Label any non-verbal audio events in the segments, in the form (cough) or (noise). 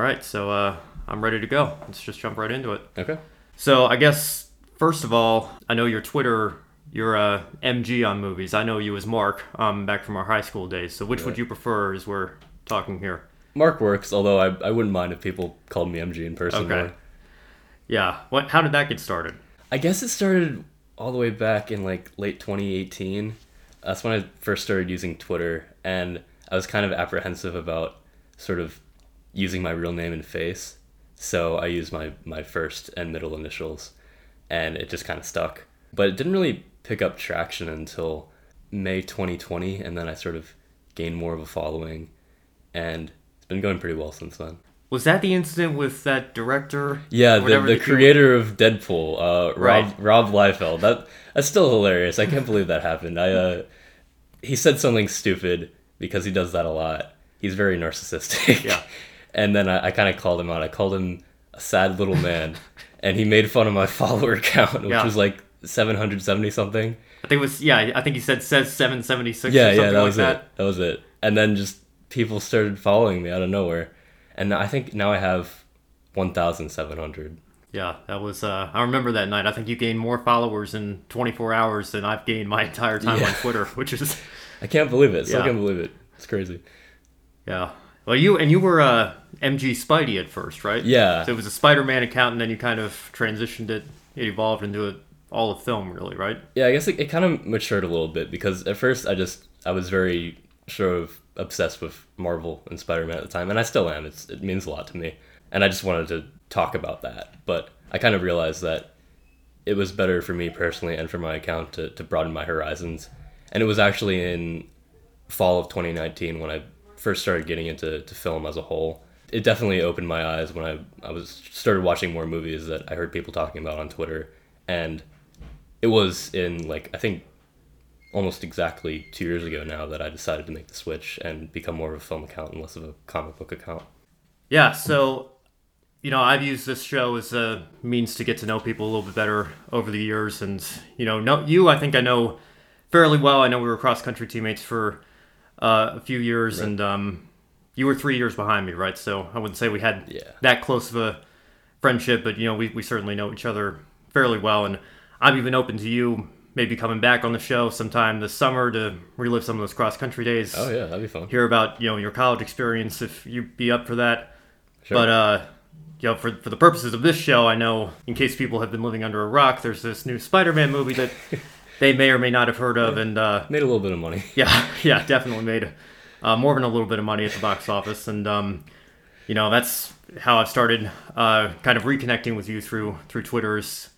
right, so uh, I'm ready to go. Let's just jump right into it. Okay. So I guess first of all, I know your Twitter. You're uh, MG on movies. I know you as Marc, um, back from our high school days. So which would you prefer as we're talking here? Marc works, although I, I wouldn't mind if people called me MG in person. Okay. Yeah. What? How did that get started? I guess it started all the way back in like late 2018. That's when I first started using Twitter, and I was kind of apprehensive about sort of using my real name and face. So I used my, my first and middle initials, and it just kind of stuck. But it didn't really pick up traction until May 2020, and then I sort of gained more of a following, and it's been going pretty well since then. Was that the incident with that director? Yeah, the, the creator of Deadpool, uh, Rob Right. Rob Liefeld. That that's still hilarious. I can't (laughs) believe that happened. I uh, he said something stupid because he does that a lot. He's very narcissistic. Yeah. (laughs) and then I, I kind of called him out. I called him a sad little man, (laughs) and he made fun of my follower count, which Yeah. was like seven hundred seventy something. I think it was. Yeah, I think he said says 776 Yeah, or something yeah, that like was that. it. That was it. And then just people started following me out of nowhere, and I think now I have one thousand seven hundred. Yeah, that was. Uh, I remember that night. I think you gained more followers in 24 hours than I've gained my entire time Yeah. on Twitter, (laughs) which is. I can't believe it. Still Yeah. can't believe it. It's crazy. Yeah. Well, you and you were uh, MG Spidey at first, right? Yeah. So it was a Spider-Man account, and then you kind of transitioned it. It evolved into a, all of film, really, right? Yeah, I guess it, it kind of matured a little bit because at first I just I was very sort of obsessed with Marvel and Spider Man at the time, and I still am. It's it means a lot to me, and I just wanted to talk about that. But I kind of realized that it was better for me personally and for my account to, to broaden my horizons, and it was actually in fall of 2019 when I first started getting into to film as a whole. It definitely opened my eyes when I, I was started watching more movies that I heard people talking about on Twitter, and it was in like I think almost exactly two years ago now that I decided to make the switch and become more of a film account and less of a comic book account. Yeah. So, you know, I've used this show as a means to get to know people a little bit better over the years, and you know, know you. I think I know fairly well. I know we were cross country teammates for uh, a few years, and um, you were three years behind me, right? So I wouldn't say we had Yeah. that close of a friendship, but you know, we, we certainly know each other fairly well, and I'm even open to you maybe coming back on the show sometime this summer to relive some of those cross country days. Oh yeah, that'd be fun. Hear about you know your college experience if you'd be up for that. Sure. But uh, you know, for for the purposes of this show, I know in case people have been living under a rock, there's this new Spider-Man movie that (laughs) they may or may not have heard of, and uh, Made a little bit of money. yeah, (laughs) yeah, definitely made uh, more than a little bit of money at the box office, and um, you know that's how I've started uh, kind of reconnecting with you through through Twitter's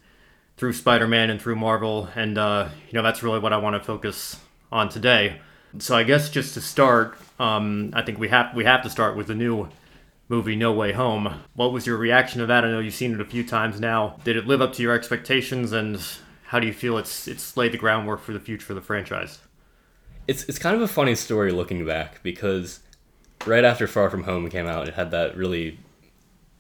through Spider-Man and through Marvel, and uh, you know that's really what I want to focus on today. So I guess just to start, um, I think we have we have to start with the new movie No Way Home. What was your reaction to that? I know you've seen it a few times now. Did it live up to your expectations, and how do you feel it's it's laid the groundwork for the future of the franchise? It's it's kind of a funny story looking back because right after Far From Home came out, it had that really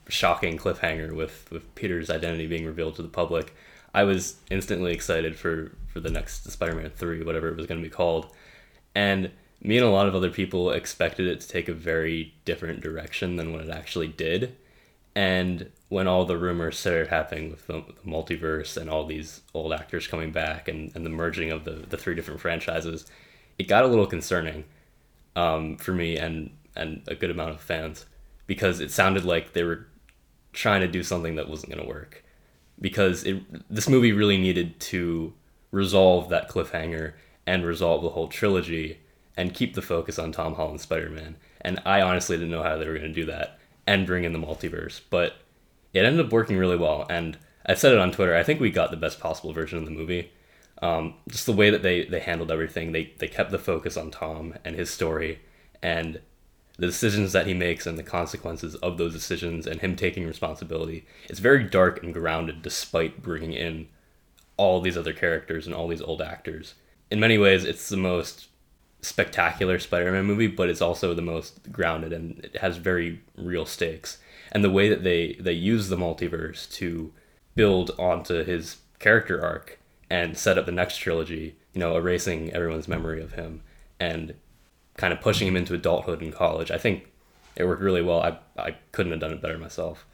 shocking cliffhanger with with Peter's identity being revealed to the public. I was instantly excited for for the next Spider-Man 3, whatever it was going to be called. And me and a lot of other people expected it to take a very different direction than what it actually did. And when all the rumors started happening with the, the multiverse and all these old actors coming back and, and the merging of the, the three different franchises, it got a little concerning um, for me and, and a good amount of fans because it sounded like they were trying to do something that wasn't going to work. Because it, this movie really needed to resolve that cliffhanger and resolve the whole trilogy and keep the focus on Tom Holland's Spider Man. And I honestly didn't know how they were going to do that and bring in the multiverse. But it ended up working really well. And I said it on Twitter. I think we got the best possible version of the movie. Um, just the way that they, they handled everything, they, they kept the focus on Tom and his story and the decisions that he makes and the consequences of those decisions and him taking responsibility. It's very dark and grounded despite bringing in all these other characters and all these old actors. In many ways, it's the most spectacular Spider-Man movie, but it's also the most grounded and it has very real stakes. And the way that they they use the multiverse to build onto his character arc and set up the next trilogy, you know, erasing everyone's memory of him and kind of pushing him into adulthood and college. I think it worked really well. I I couldn't have done it better myself.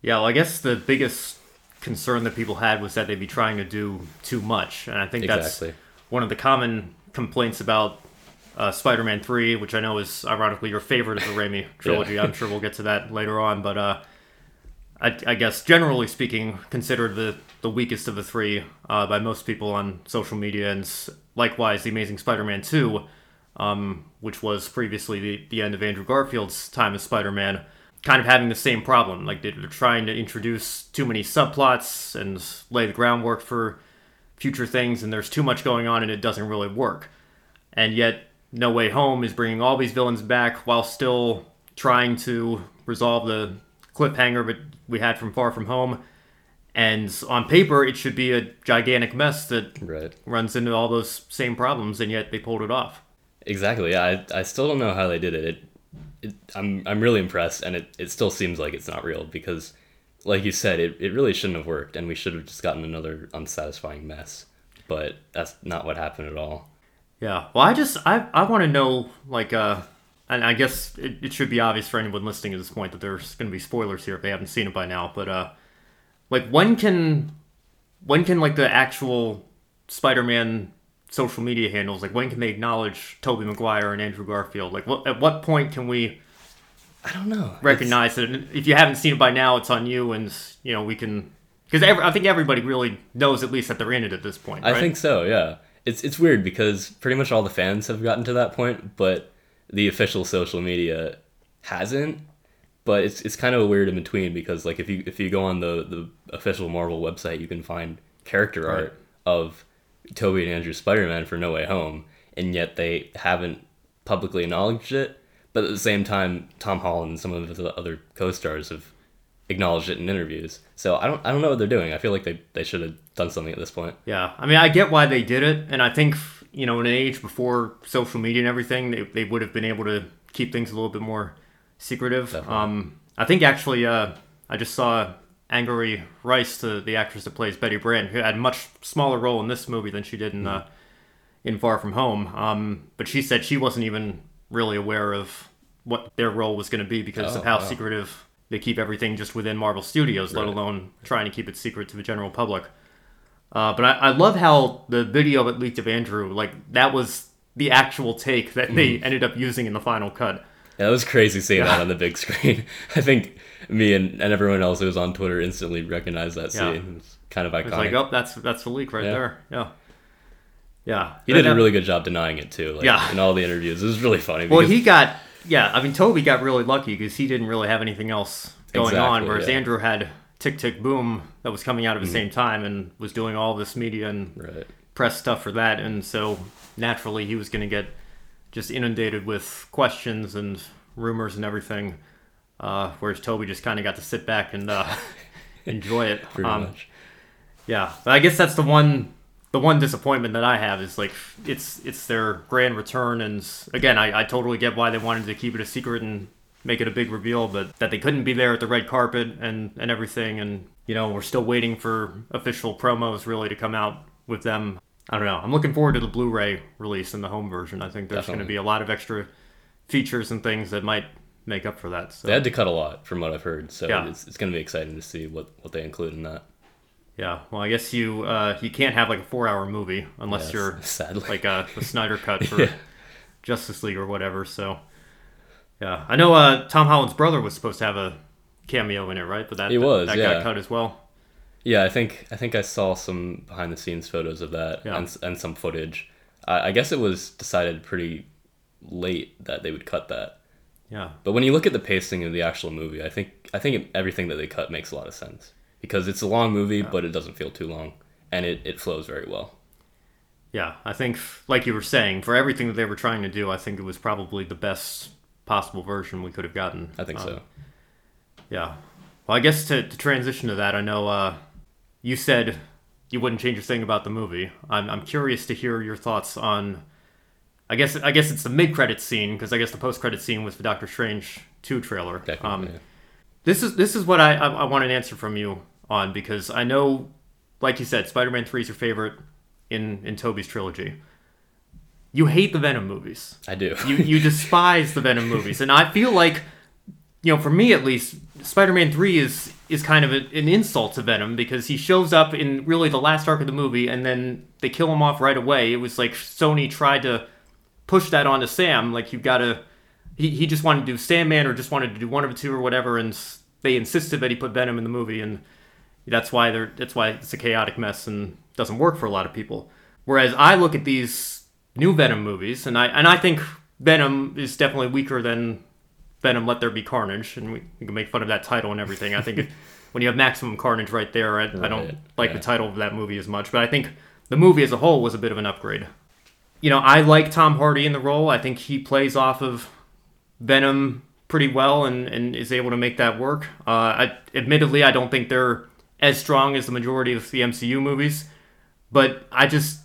Yeah, well, I guess the biggest concern that people had was that they'd be trying to do too much, and I think Exactly. that's one of the common complaints about uh, Spider-Man Three, which I know is ironically your favorite of the Raimi (laughs) trilogy. I'm sure we'll get to that later on, but uh, I, I guess generally speaking, considered the the weakest of the three uh, by most people on social media, and likewise, the Amazing Spider-Man Two, um, which was previously the, the end of Andrew Garfield's time as Spider-Man, kind of having the same problem. Like they're trying to introduce too many subplots and lay the groundwork for future things, and there's too much going on, and it doesn't really work. And yet, No Way Home is bringing all these villains back while still trying to resolve the cliffhanger but we had from Far From Home. And on paper, it should be a gigantic mess that Right. runs into all those same problems, and yet they pulled it off. Exactly. Yeah, I, I still don't know how they did it. It, it I'm I'm really impressed, and it, it still seems like it's not real because, like you said, it, it really shouldn't have worked, and we should have just gotten another unsatisfying mess. But that's not what happened at all. Yeah. Well, I just I I want to know like uh, and I guess it, it should be obvious for anyone listening at this point that there's going to be spoilers here if they haven't seen it by now. But uh, like when can when can like the actual Spider-Man social media handles like when can they acknowledge Tobey Maguire and Andrew Garfield? Like what at what point can we I don't know. recognize that if you haven't seen it by now, it's on you, and you know we can because I think everybody really knows at least that they're in it at this point. I think so. Yeah. It's it's weird because pretty much all the fans have gotten to that point, but the official social media hasn't. But it's it's kind of a weird in between because like if you if you go on the the official Marvel website, you can find character Right. art of Tobey and Andrew Spider-Man for No Way Home, and yet they haven't publicly acknowledged it. But at the same time, Tom Holland and some of the other co-stars have acknowledged it in interviews. So I don't I don't know what they're doing. I feel like they they should have done something at this point. Yeah, I mean, I get why they did it, and I think you know, in an age before social media and everything, they, they would have been able to keep things a little bit more secretive. Um, I think actually, uh, I just saw Angourie Rice, the the actress that plays Betty Brant, who had a much smaller role in this movie than she did in uh, in Far From Home. Um, but she said she wasn't even really aware of what their role was going to be because Oh, of how wow. secretive they keep everything just within Marvel Studios, let alone trying to keep it secret to the general public. Uh, but I, I love how the video that leaked of Andrew, like that was the actual take that Mm-hmm. they ended up using in the final cut. Yeah, it was crazy seeing that on the big screen. (laughs) I think me and, and everyone else who was on Twitter instantly recognized that Yeah. scene. It's kind of iconic. It's like, oh, that's that's the leak right Yeah. there. Yeah, yeah. he did a uh, really good job denying it too. Like, Yeah. in all the interviews, it was really funny. Well, he got yeah. I mean, Tobey got really lucky because he didn't really have anything else going on, whereas yeah. Andrew had Tick Tick Boom that was coming out at the Mm-hmm. same time and was doing all this media and right. press stuff for that, and so naturally he was going to get just inundated with questions and rumors and everything. Uh, whereas Tobey just kind of got to sit back and uh, (laughs) enjoy it. Pretty Um, much. Yeah, but I guess that's the one the one disappointment that I have is like it's it's their grand return, and again, I, I totally get why they wanted to keep it a secret and make it a big reveal, but that they couldn't be there at the red carpet and and everything, and you know we're still waiting for official promos really to come out with them. I don't know. I'm looking forward to the Blu-ray release and the home version. I think there's going to be a lot of extra features and things that might make up for that. So They had to cut a lot from what I've heard, so Yeah. it's, it's going to be exciting to see what, what they include in that. yeah, well, I guess you uh, you can't have like a four-hour movie unless Yes, you're (laughs) sadly like a, the Snyder cut (laughs) for Yeah. Justice League or whatever. So, yeah, I know uh, Tom Holland's brother was supposed to have a cameo in it, right? But that He was, that yeah. got cut as well. Yeah, I think I think I saw some behind the scenes photos of that Yeah. and, and some footage. I, I guess it was decided pretty late that they would cut that. Yeah, But when you look at the pacing of the actual movie, I think I think everything that they cut makes a lot of sense because it's a long movie, but it doesn't feel too long, and it, it flows very well. yeah. I think, like you were saying, for everything that they were trying to do, I think it was probably the best possible version we could have gotten. I think Um, so. Yeah. Well, I guess to, to transition to that, I know uh, you said you wouldn't change a thing about the movie. I'm, I'm curious to hear your thoughts on. I guess I guess it's the mid credit scene because I guess the post credit scene was the Doctor Strange two trailer. Definitely. Um, yeah. this is this is what I, I I want an answer from you on because I know, like you said, Spider Man three is your favorite in in Tobey's trilogy. you hate the Venom movies. I do. You you (laughs) despise the Venom movies, and I feel like, you know, for me at least, Spider-Man Three is is kind of a, an insult to Venom because he shows up in really the last arc of the movie, and then they kill him off right away. It was like Sony tried to push that onto Sam, like you gotta. He, he just wanted to do Sandman or just wanted to do one of the two or whatever, and they insisted that he put Venom in the movie, and that's why they're that's why it's a chaotic mess and doesn't work for a lot of people. Whereas I look at these new Venom movies, and I and I think Venom is definitely weaker than Venom Let There Be Carnage, and we, we can make fun of that title and everything. I think (laughs) if, when you have Maximum Carnage right there, I, I don't Right, like yeah. the title of that movie as much, but I think the movie as a whole was a bit of an upgrade. You know, I like Tom Hardy in the role. I think he plays off of Venom pretty well and, and is able to make that work. Uh, I, admittedly, I don't think they're as strong as the majority of the MCU movies, but I just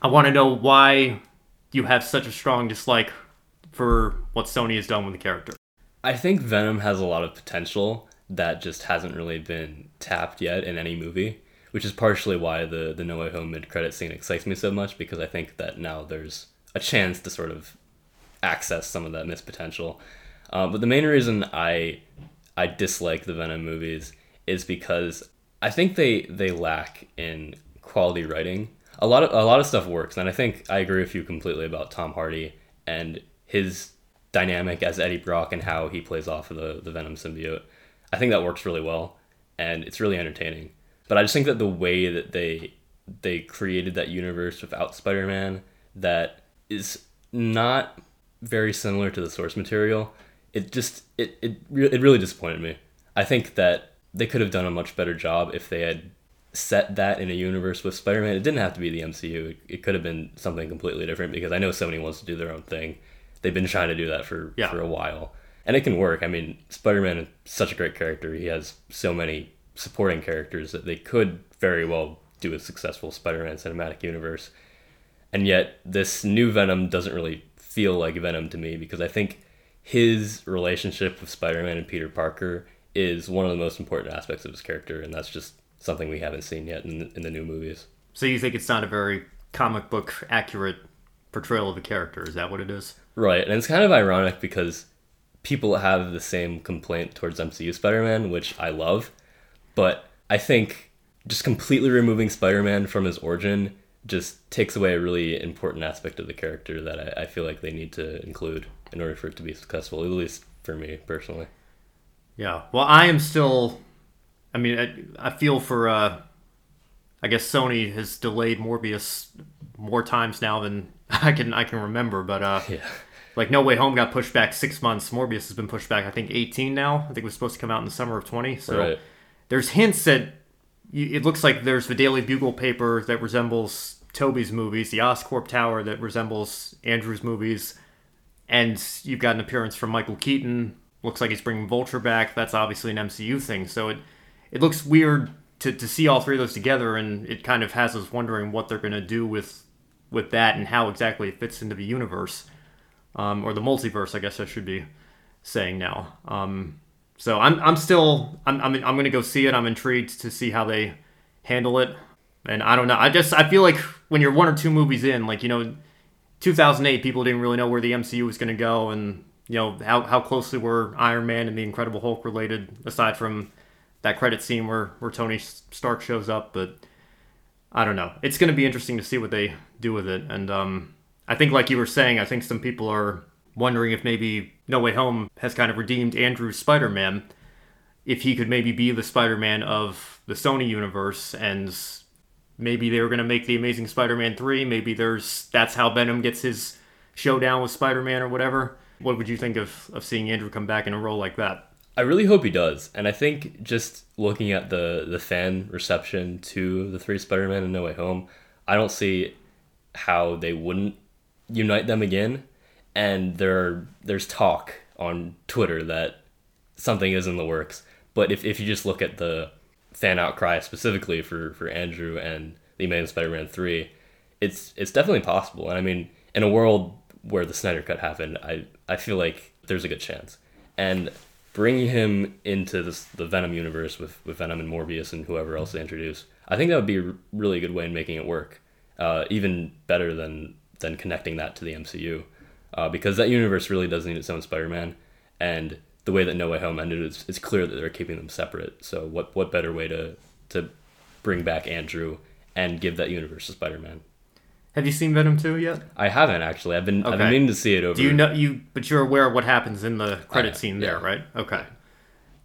I want to know why you have such a strong dislike for what Sony has done with the character. I think Venom has a lot of potential that just hasn't really been tapped yet in any movie, which is partially why the the No Way Home mid credit scene excites me so much because I think that now there's a chance to sort of access some of that missed potential. Uh, but the main reason I I dislike the Venom movies is because I think they they lack in quality writing. A lot of a lot of stuff works, and I think I agree with you completely about Tom Hardy and his dynamic as Eddie Brock and how he plays off of the the Venom symbiote. I think that works really well, and it's really entertaining. But I just think that the way that they they created that universe without Spider-Man that is not very similar to the source material. It just it it re- it really disappointed me. I think that they could have done a much better job if they had set that in a universe with Spider-Man. It didn't have to be the MCU. It, it could have been something completely different because I know Sony wants to do their own thing. They've been trying to do that for Yeah. for a while. And it can work. I mean, Spider-Man is such a great character. He has so many supporting characters that they could very well do a successful Spider-Man cinematic universe. And yet this new Venom doesn't really feel like Venom to me because I think his relationship with Spider-Man and Peter Parker is one of the most important aspects of his character and that's just something we haven't seen yet in, in the new movies. So you think it's not a very comic book accurate portrayal of a character? Is that what it is? Right, and it's kind of ironic because people have the same complaint towards MCU Spider-Man, which I love, but I think just completely removing Spider-Man from his origin just takes away a really important aspect of the character that I, I feel like they need to include in order for it to be successful, at least for me personally. Yeah. Well, I am still. I mean, I, I feel for. Uh, I guess Sony has delayed Morbius more times now than (laughs) I can I can remember. But uh, Yeah. Like No Way Home got pushed back six months. Morbius has been pushed back. I think 18 now. I think it was supposed to come out in the summer of 20. So Right. there's hints that you, it looks like there's the Daily Bugle paper that resembles Tobey's movies, the Oscorp Tower that resembles Andrew's movies, and you've got an appearance from Michael Keaton. Looks like he's bringing Vulture back. That's obviously an MCU thing. So it it looks weird to, to see all three of those together, and it kind of has us wondering what they're going to do with with that and how exactly it fits into the universe um, or the multiverse. I guess I should be saying now. Um, so I'm I'm still I'm I'm, I'm to go see it. I'm intrigued to see how they handle it. And I don't know. I just I feel like when you're one or two movies in, like you know, 2008, people didn't really know where the MCU was to go, and you know how how closely were Iron Man and the Incredible Hulk related, aside from that credit scene where where Tony Stark shows up. But I don't know. It's going to be interesting to see what they do with it. And um, I think, like you were saying, I think some people are wondering if maybe No Way Home has kind of redeemed Andrew's Spider Man. If he could maybe be the Spider Man of the Sony universe, and maybe they were going to make the Amazing Spider Man 3. Maybe there's that's how Venom gets his showdown with Spider Man or whatever. What would you think of, of seeing Andrew come back in a role like that? I really hope he does, and I think just looking at the the fan reception to the three Spider-Man and No Way Home, I don't see how they wouldn't unite them again. And there there's talk on Twitter that something is in the works, but if if you just look at the fan outcry specifically for for Andrew and the Amazing Spider-Man three, it's it's definitely possible. And I mean, in a world where the Snyder Cut happened, I I feel like there's a good chance. And bringing him into this the Venom universe with with Venom and Morbius and whoever else they introduce, I think that would be a really good way in making it work. Uh, even better than then connecting that to the MCU, uh, because that universe really does need its own Spider-Man, and the way that No Way Home ended, it's, it's clear that they're keeping them separate. So what what better way to to bring back Andrew and give that universe to Spider-Man? Have you seen Venom 2 yet? I haven't actually. I've been I've been Okay. meaning to see it over. Do you know you but you're aware of what happens in the credit scene there, yeah. right? Okay.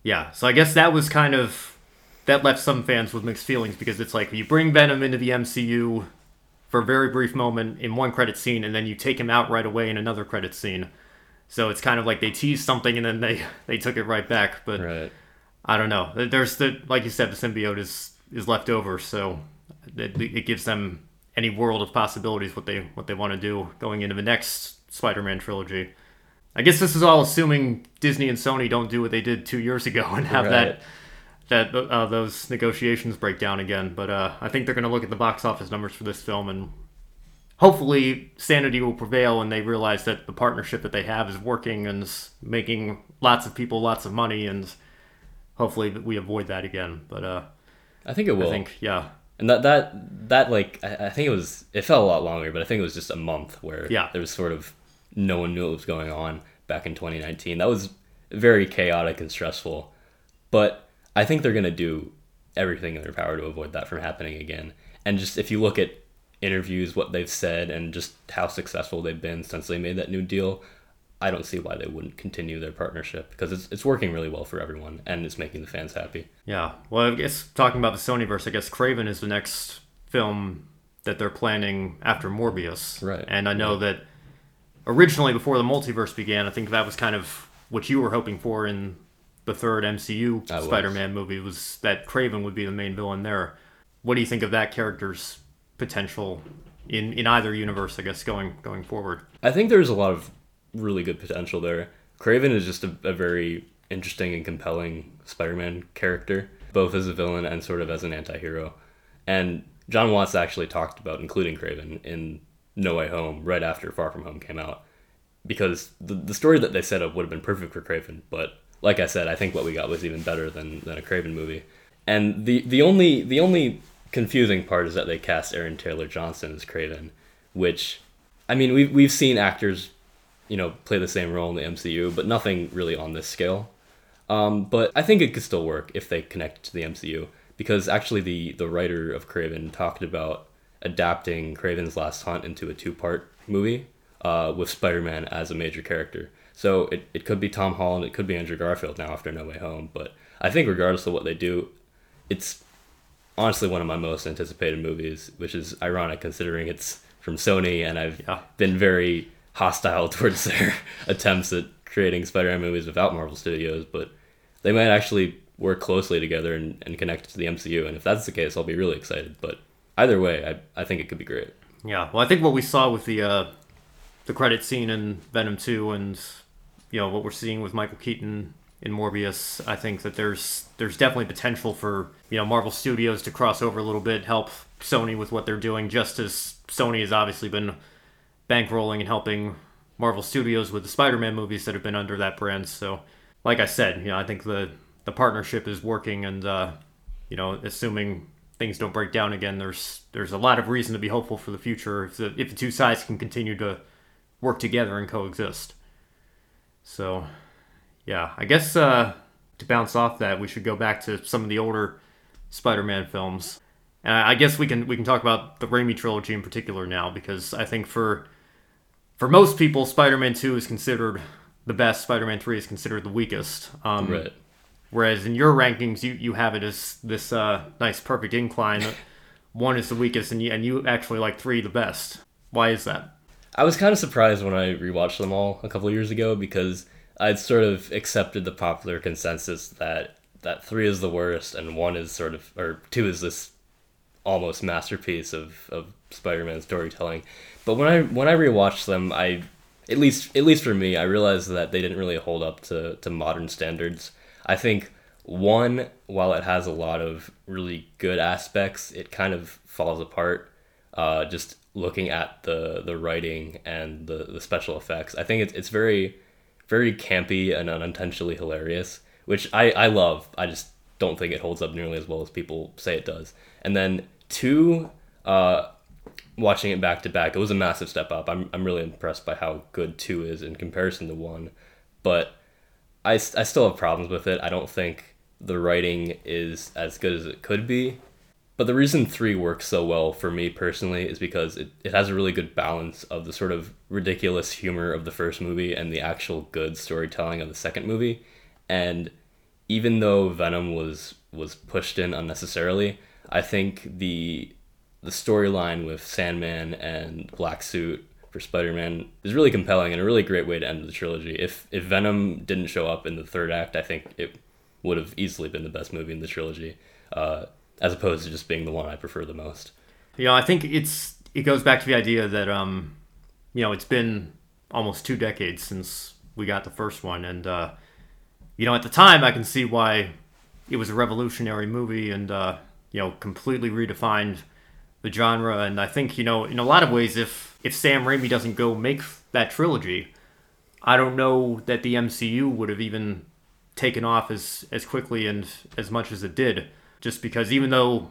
Yeah. So I guess that was kind of that left some fans with mixed feelings because it's like you bring Venom into the MCU for a very brief moment in one credit scene and then you take him out right away in another credit scene. So it's kind of like they teased something and then they (laughs) they took it right back, but Right. I don't know. There's the like you said, the symbiote is is left over, so it, it gives them any world of possibilities what they what they want to do going into the next Spider-Man trilogy. I guess this is all assuming Disney and Sony don't do what they did two years ago and have Right. that that uh, those negotiations break down again. But uh, I think they're going to look at the box office numbers for this film and hopefully sanity will prevail and they realize that the partnership that they have is working and is making lots of people lots of money and hopefully we avoid that again. But uh, I think it will. I think yeah, And that that that like I, I think it was it felt a lot longer, but I think it was just a month where Yeah. there was sort of no one knew what was going on back in 2019. That was very chaotic and stressful. But I think they're gonna do everything in their power to avoid that from happening again. And just if you look at interviews, what they've said, and just how successful they've been since they made that new deal, I don't see why they wouldn't continue their partnership because it's it's working really well for everyone and it's making the fans happy. yeah. Well, I guess talking about the Sonyverse, I guess Kraven is the next film that they're planning after Morbius. Right. And I know that originally before the multiverse began, I think that was kind of what you were hoping for in the third MCU. Spider-Man movie was that Kraven would be the main villain there. What do you think of that character's potential in in either universe? I guess going going forward. I think there's a lot of really good potential there. Kraven is just a, a very interesting and compelling Spider-Man character, both as a villain and sort of as an anti-hero. And Jon Watts actually talked about including Kraven in No Way Home right after Far From Home came out, because the the story that they set up would have been perfect for Kraven, but like I said, I think what we got was even better than, than a Kraven movie. And the, the only the only confusing part is that they cast Aaron Taylor Johnson as Kraven, which I mean we've we've seen actors, you know, play the same role in the MCU, but nothing really on this scale. Um, but I think it could still work if they connect to the MCU because actually the the writer of Kraven talked about adapting Kraven's Last Hunt into a two part movie uh, with Spider Man as a major character. So it, it could be Tom Holland, it could be Andrew Garfield now after No Way Home. But I think regardless of what they do, it's honestly one of my most anticipated movies, which is ironic considering it's from Sony and I've Yeah. been very hostile (laughs) towards their attempts at creating Spider-Man movies without Marvel Studios, but they might actually work closely together and, and connect to the MCU. And if that's the case, I'll be really excited. But either way, I, I think it could be great. Yeah, well, I think what we saw with the uh, the credit scene in Venom Two, and you know what we're seeing with Michael Keaton in Morbius, I think that there's there's definitely potential for you know Marvel Studios to cross over a little bit, help Sony with what they're doing, just as Sony has obviously been bankrolling and helping Marvel Studios with the Spider-Man movies that have been under that brand. So, like I said, you know, I think the the partnership is working, and uh, you know, assuming things don't break down again, there's there's a lot of reason to be hopeful for the future if the if the two sides can continue to work together and coexist. So, yeah, I guess uh, to bounce off that, we should go back to some of the older Spider-Man films, and I guess we can we can talk about the Raimi trilogy in particular now because I think for for most people, Spider-Man Two is considered the best. Spider-Man Three is considered the weakest. Um, Right. Whereas in your rankings, you, you have it as this uh, nice perfect incline. One is the weakest, and you, and you actually like three the best. Why is that? I was kind of surprised when I rewatched them all a couple years ago because I'd sort of accepted the popular consensus that that three is the worst and one is sort of or two is this almost masterpiece of, of Spider-Man storytelling. But when I when I rewatched them, I at least at least for me, I realized that they didn't really hold up to, to modern standards. I think one, while it has a lot of really good aspects, it kind of falls apart. Uh, just looking at the the writing and the, the special effects, I think it's it's very very campy and unintentionally hilarious, which I, I love. I just don't think it holds up nearly as well as people say it does. And then two, uh, watching it back to back, it was a massive step up. I'm I'm really impressed by how good two is in comparison to one, but I, I still have problems with it. I don't think the writing is as good as it could be. But the reason three works so well for me personally is because it, it has a really good balance of the sort of ridiculous humor of the first movie and the actual good storytelling of the second movie. And even though Venom was was pushed in unnecessarily, I think the the storyline with Sandman and Black Suit for Spider-Man is really compelling and a really great way to end the trilogy. If if Venom didn't show up in the third act, I think it would have easily been the best movie in the trilogy. Uh, as opposed to just being the one I prefer the most. Yeah, I think it's it goes back to the idea that um, you know, it's been almost two decades since we got the first one, and uh, you know, at the time, I can see why it was a revolutionary movie and uh, you know, completely redefined the genre. And I think you know, in a lot of ways, if if Sam Raimi doesn't go make that trilogy, I don't know that the MCU would have even taken off as as quickly and as much as it did just because even though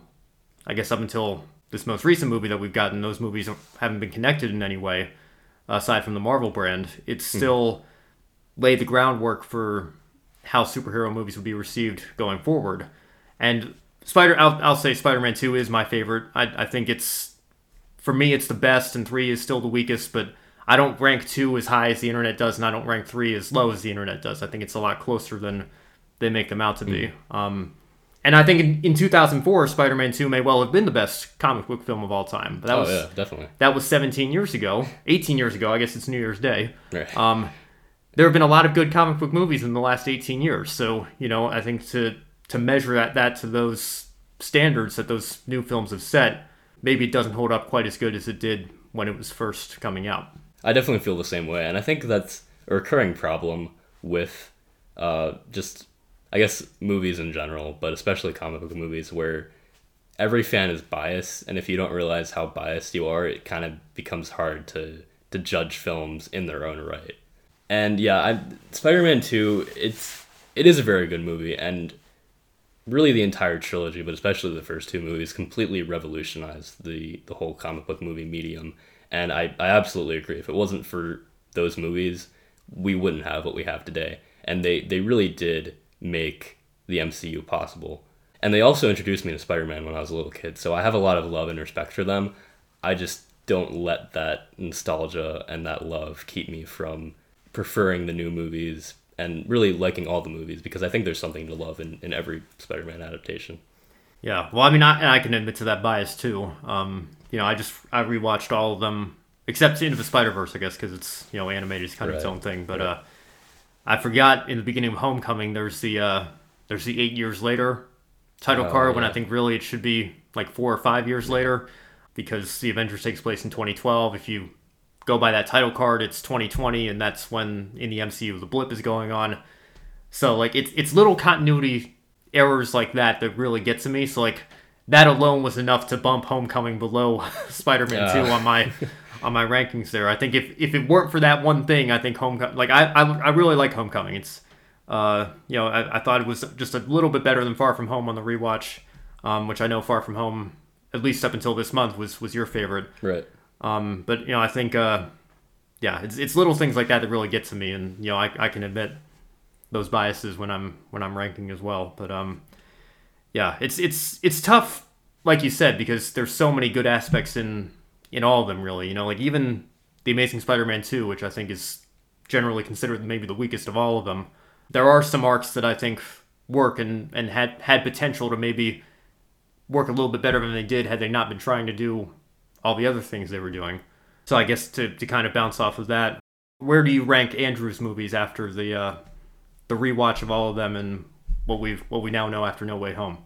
I guess up until this most recent movie that we've gotten, those movies haven't been connected in any way aside from the Marvel brand. It's hmm. still mm. laid the groundwork for how superhero movies will be received going forward. And Spider, I'll, I'll say Spider-Man Two is my favorite. I, I think it's for me it's the best, and three is still the weakest. But I don't rank two as high as the internet does, and I don't rank three as low as the internet does. I think it's a lot closer than they make them out to be. Mm. Um, and I think in, in 2004, Spider-Man 2 may well have been the best comic book film of all time. But that oh, was, yeah, definitely. That was 17 years ago. 18 years ago. I guess it's New Year's Day. Right. Um, there have been a lot of good comic book movies in the last 18 years. So, you know, I think to to measure that, that to those standards that those new films have set, maybe it doesn't hold up quite as good as it did when it was first coming out. I definitely feel the same way. And I think that's a recurring problem with uh, just I guess movies in general, but especially comic book movies where every fan is biased and if you don't realize how biased you are, it kind of becomes hard to to judge films in their own right. And yeah, I, Spider-Man 2, it's it is a very good movie and really the entire trilogy, but especially the first two movies completely revolutionized the the whole comic book movie medium. And I, I absolutely agree. If it wasn't for those movies, we wouldn't have what we have today. And they, they really did make the MCU possible. And they also introduced me to Spider Man when I was a little kid, so I have a lot of love and respect for them. I just don't let that nostalgia and that love keep me from preferring the new movies and really liking all the movies because I think there's something to love in, in every Spider Man adaptation. Yeah, well, I mean, I, I can admit to that bias too. Um, you know, I just I rewatched all of them except Into the Spider Verse, I guess, because it's you know animated, it's kind right. of its own thing. But right. uh, I forgot in the beginning of Homecoming. There's the uh, there's the eight years later title oh, card yeah. when I think really it should be like four or five years yeah. later because the Avengers takes place in 2012. If you go by that title card, it's 2020, and that's when in the MCU the blip is going on. So like it's it's little continuity errors like that that really get to me. So like that alone was enough to bump Homecoming below (laughs) Spider-Man uh. 2 on my (laughs) on my rankings there. I think if, if it weren't for that one thing, I think Homecoming, like I, I, I really like Homecoming. It's, uh, you know, I, I thought it was just a little bit better than Far From Home on the rewatch, um, which I know Far From Home, at least up until this month, was was your favorite. Right. Um, but you know, I think, uh, yeah, it's it's little things like that that really get to me, and you know, I, I can admit those biases when I'm when I'm ranking as well. But um, yeah, it's it's it's tough, like you said, because there's so many good aspects in in all of them, really. You know, like even the Amazing Spider-Man 2, which I think is generally considered maybe the weakest of all of them. There are some arcs that I think work and, and had had potential to maybe work a little bit better than they did had they not been trying to do all the other things they were doing. So I guess to, to kind of bounce off of that, where do you rank Andrew's movies after the uh, the rewatch of all of them and what we've what we now know after No Way Home?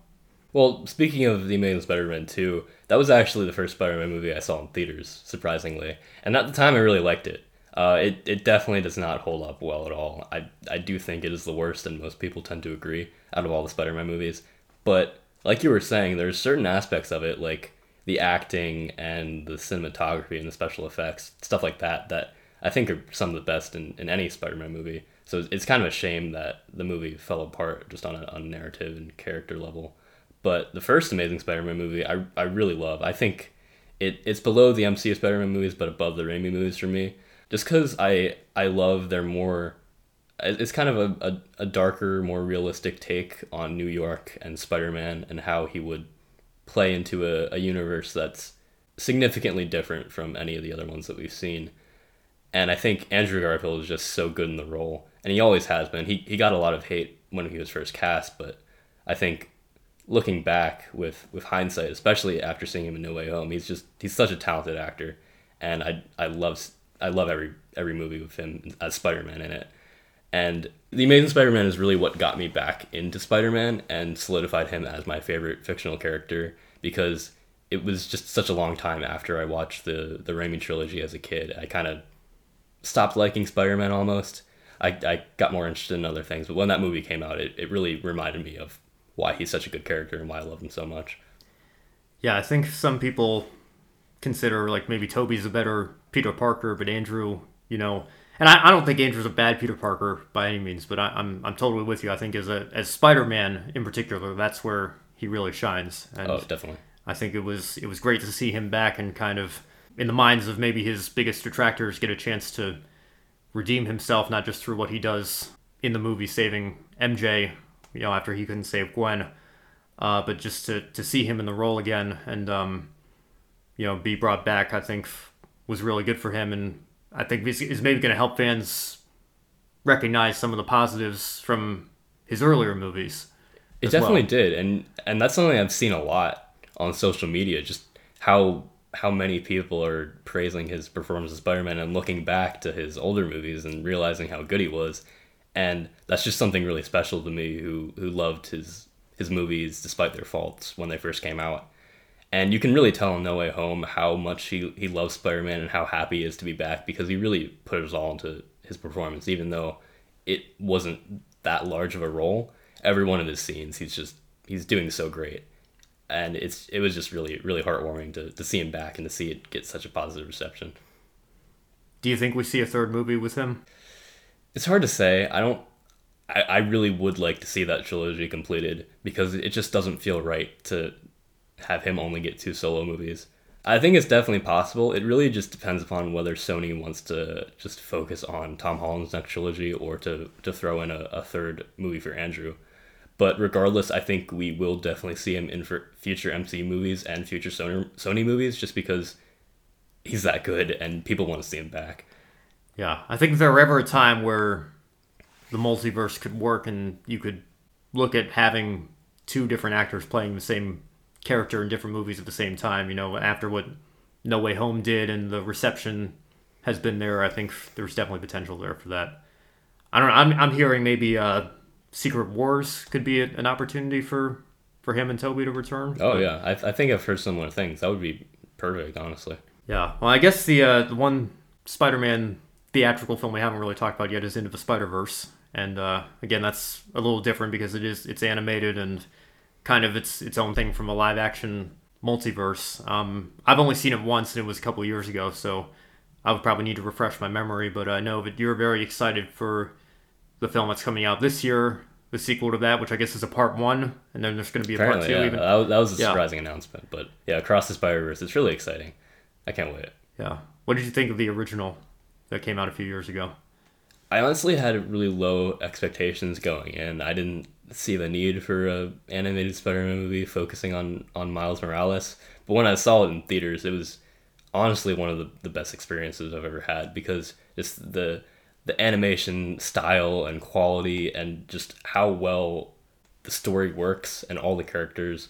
Well, speaking of the Amazing Spider-Man 2, that was actually the first Spider-Man movie I saw in theaters, surprisingly. And at the time, I really liked it. Uh, it, it definitely does not hold up well at all. I, I do think it is the worst, and most people tend to agree, out of all the Spider-Man movies. But, like you were saying, there's certain aspects of it, like the acting and the cinematography and the special effects, stuff like that, that I think are some of the best in, in any Spider-Man movie. So it's kind of a shame that the movie fell apart just on a, on a narrative and character level. But the first Amazing Spider-Man movie, I I really love. I think It it's below the MCU Spider-Man movies, but above the Raimi movies for me. Just because I I love their more it's kind of a, a, a, darker, more realistic take on New York and Spider Man and how he would play into a, a universe that's significantly different from any of the other ones that we've seen. And I think Andrew Garfield is just so good in the role, and he always has been. He he got a lot of hate when he was first cast, but I think looking back with with hindsight, especially after seeing him in No Way Home, he's just he's such a talented actor, and I I love I love every every movie with him as Spider Man in it. And The Amazing Spider Man is really what got me back into Spider Man and solidified him as my favorite fictional character because it was just such a long time after I watched the the Raimi trilogy as a kid. I kind of stopped liking Spider Man almost. I, I got more interested in other things, but when that movie came out, it, it really reminded me of why he's such a good character and why I love him so much. Yeah, I think some people consider like maybe Tobey's a better Peter Parker, but Andrew, you know, and I, I don't think Andrew's a bad Peter Parker by any means, but I, I'm I'm totally with you. I think as a as Spider Man in particular, that's where he really shines. And oh, definitely. I think it was it was great to see him back and kind of in the minds of maybe his biggest detractors get a chance to redeem himself, not just through what he does in the movie, saving MJ, you know, after he couldn't save Gwen, uh, but just to, to see him in the role again and, um, you know, be brought back, I think was really good for him. And I think is, is maybe going to help fans recognize some of the positives from his earlier movies. It definitely well. did. And, and that's something I've seen a lot on social media, just how how many people are praising his performance as Spider-Man and looking back to his older movies and realizing how good he was. And that's just something really special to me who who loved his his movies despite their faults when they first came out. And you can really tell in No Way Home how much he, he loves Spider-Man and how happy he is to be back because he really put his all into his performance, even though it wasn't that large of a role. Every one of his scenes, he's just he's doing so great and it's it was just really really heartwarming to, to see him back and to see it get such a positive reception. Do you think we see a third movie with him? It's hard to say. I don't. I, I really would like to see that trilogy completed because it just doesn't feel right to have him only get two solo movies. I think it's definitely possible. It really just depends upon whether Sony wants to just focus on Tom Holland's next trilogy or to, to throw in a, a third movie for Andrew. But regardless, I think we will definitely see him in future MCU movies and future Sony Sony movies, just because he's that good and people want to see him back. Yeah, I think if there were ever a time where the multiverse could work and you could look at having two different actors playing the same character in different movies at the same time, you know, after what No Way Home did and the reception has been there, I think there's definitely potential there for that. I don't know. I'm, I'm hearing maybe uh, Secret Wars could be an opportunity for for him and Tobey to return. Oh yeah, I, I think I've heard similar things. That would be perfect, honestly. Yeah. Well, I guess the uh, the one Spider-Man theatrical film we haven't really talked about yet is Into the Spider Verse, and uh, again, that's a little different because it is it's animated and kind of its its own thing from a live action multiverse. Um, I've only seen it once, and it was a couple years ago, so I would probably need to refresh my memory. But I know that you're very excited for the film that's coming out this year, the sequel to that, which I guess is a part one, and then there's going to be a Apparently, part two. Yeah, even. That, was, that was a surprising yeah. announcement, but yeah, Across the Spider Verse, it's really exciting. I can't wait. Yeah. What did you think of the original that came out a few years ago? I honestly had really low expectations going in. I didn't see the need for a animated Spider-Man movie focusing on on Miles Morales. But when I saw it in theaters, it was honestly one of the, the best experiences I've ever had because just the the animation style and quality and just how well the story works and all the characters.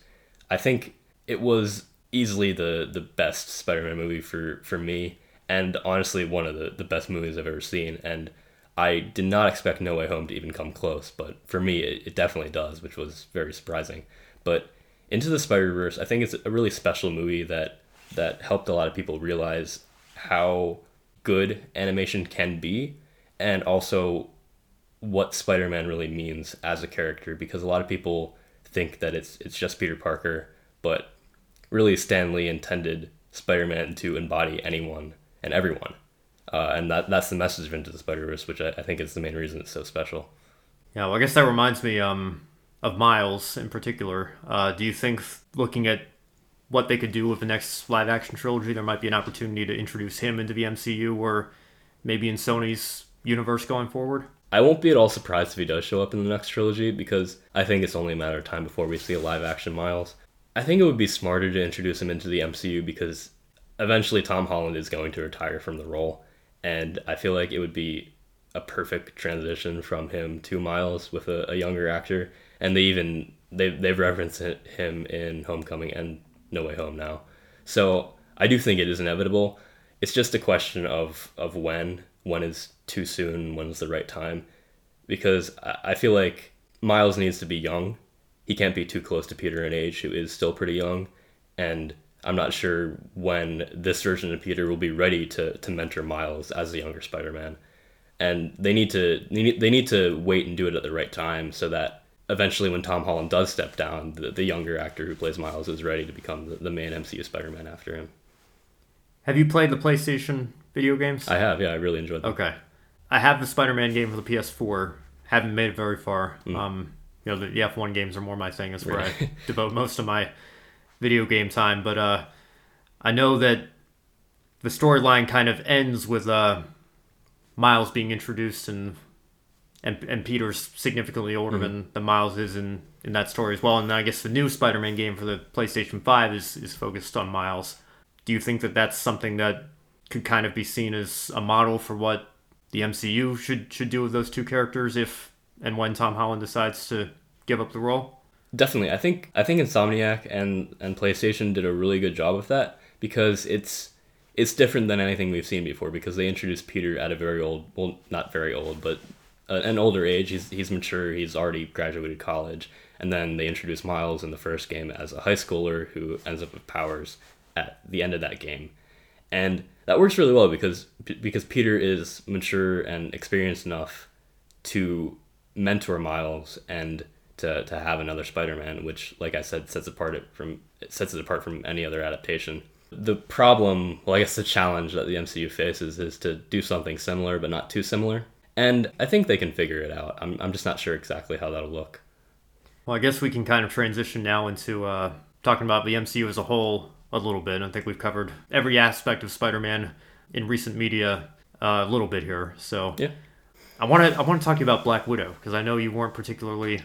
I think it was easily the the best Spider-Man movie for for me and honestly one of the the best movies I've ever seen and I did not expect No Way Home to even come close, but for me it, it definitely does, which was very surprising. But Into the Spider-Verse, I think it's a really special movie that that helped a lot of people realize how good animation can be and also what Spider-Man really means as a character because a lot of people think that it's it's just Peter Parker, but really Stan Lee intended Spider-Man to embody anyone and everyone. Uh, and that that's the message of Into the Spider-Verse, which I, I, think is the main reason it's so special. Yeah, well, I guess that reminds me um, of Miles in particular. Uh, do you think looking at what they could do with the next live action trilogy. There might be an opportunity to introduce him into the MCU or maybe in Sony's universe going forward. I won't be at all surprised if he does show up in the next trilogy because I think it's only a matter of time before we see a live action Miles. I think it would be smarter to introduce him into the MCU because eventually Tom Holland is going to retire from the role, and I feel like it would be a perfect transition from him to Miles with a, a younger actor. And they even they've they've referenced him in Homecoming and No Way Home now, so I do think it is inevitable. It's just a question of of when when is too soon, when is the right time, because I feel like Miles needs to be young. He can't be too close to Peter in age, who is still pretty young, and I'm not sure when this version of Peter will be ready to to mentor Miles as a younger Spider-Man, and they need to they need, they need to wait and do it at the right time so that eventually when Tom Holland does step down, the, the younger actor who plays Miles is ready to become the, the main MCU Spider-Man after him. Have you played the PlayStation video games? I have, yeah, I really enjoyed them. Okay. I have the Spider-Man game for the PS4. Haven't made it very far. Mm. Um, you know, the, the, F1 games are more my thing. That's where really? I devote most of my video game time. But uh, I know that the storyline kind of ends with uh, Miles being introduced and and and Peter's significantly older mm-hmm. than, than Miles is in, in that story as well. And I guess the new Spider-Man game for the PlayStation 5 is, is focused on Miles. Do you think that that's something that could kind of be seen as a model for what the MCU should should do with those two characters if and when Tom Holland decides to give up the role? Definitely. I think I think Insomniac and and PlayStation did a really good job with that because it's it's different than anything we've seen before because they introduced Peter at a very old well not very old but an older age. He's he's mature. He's already graduated college. And then they introduce Miles in the first game as a high schooler who ends up with powers at the end of that game. And that works really well because because Peter is mature and experienced enough to mentor Miles and to, to have another Spider-Man, which, like I said, sets apart it from it sets it apart from any other adaptation. The problem, well, I guess the challenge that the MCU faces is to do something similar but not too similar, and I think they can figure it out. I'm I'm just not sure exactly how that'll look. Well, I guess we can kind of transition now into uh, talking about the MCU as a whole a little bit. I think we've covered every aspect of Spider-Man in recent media uh, a little bit here. So yeah, I want to I want to talk to you about Black Widow because I know you weren't particularly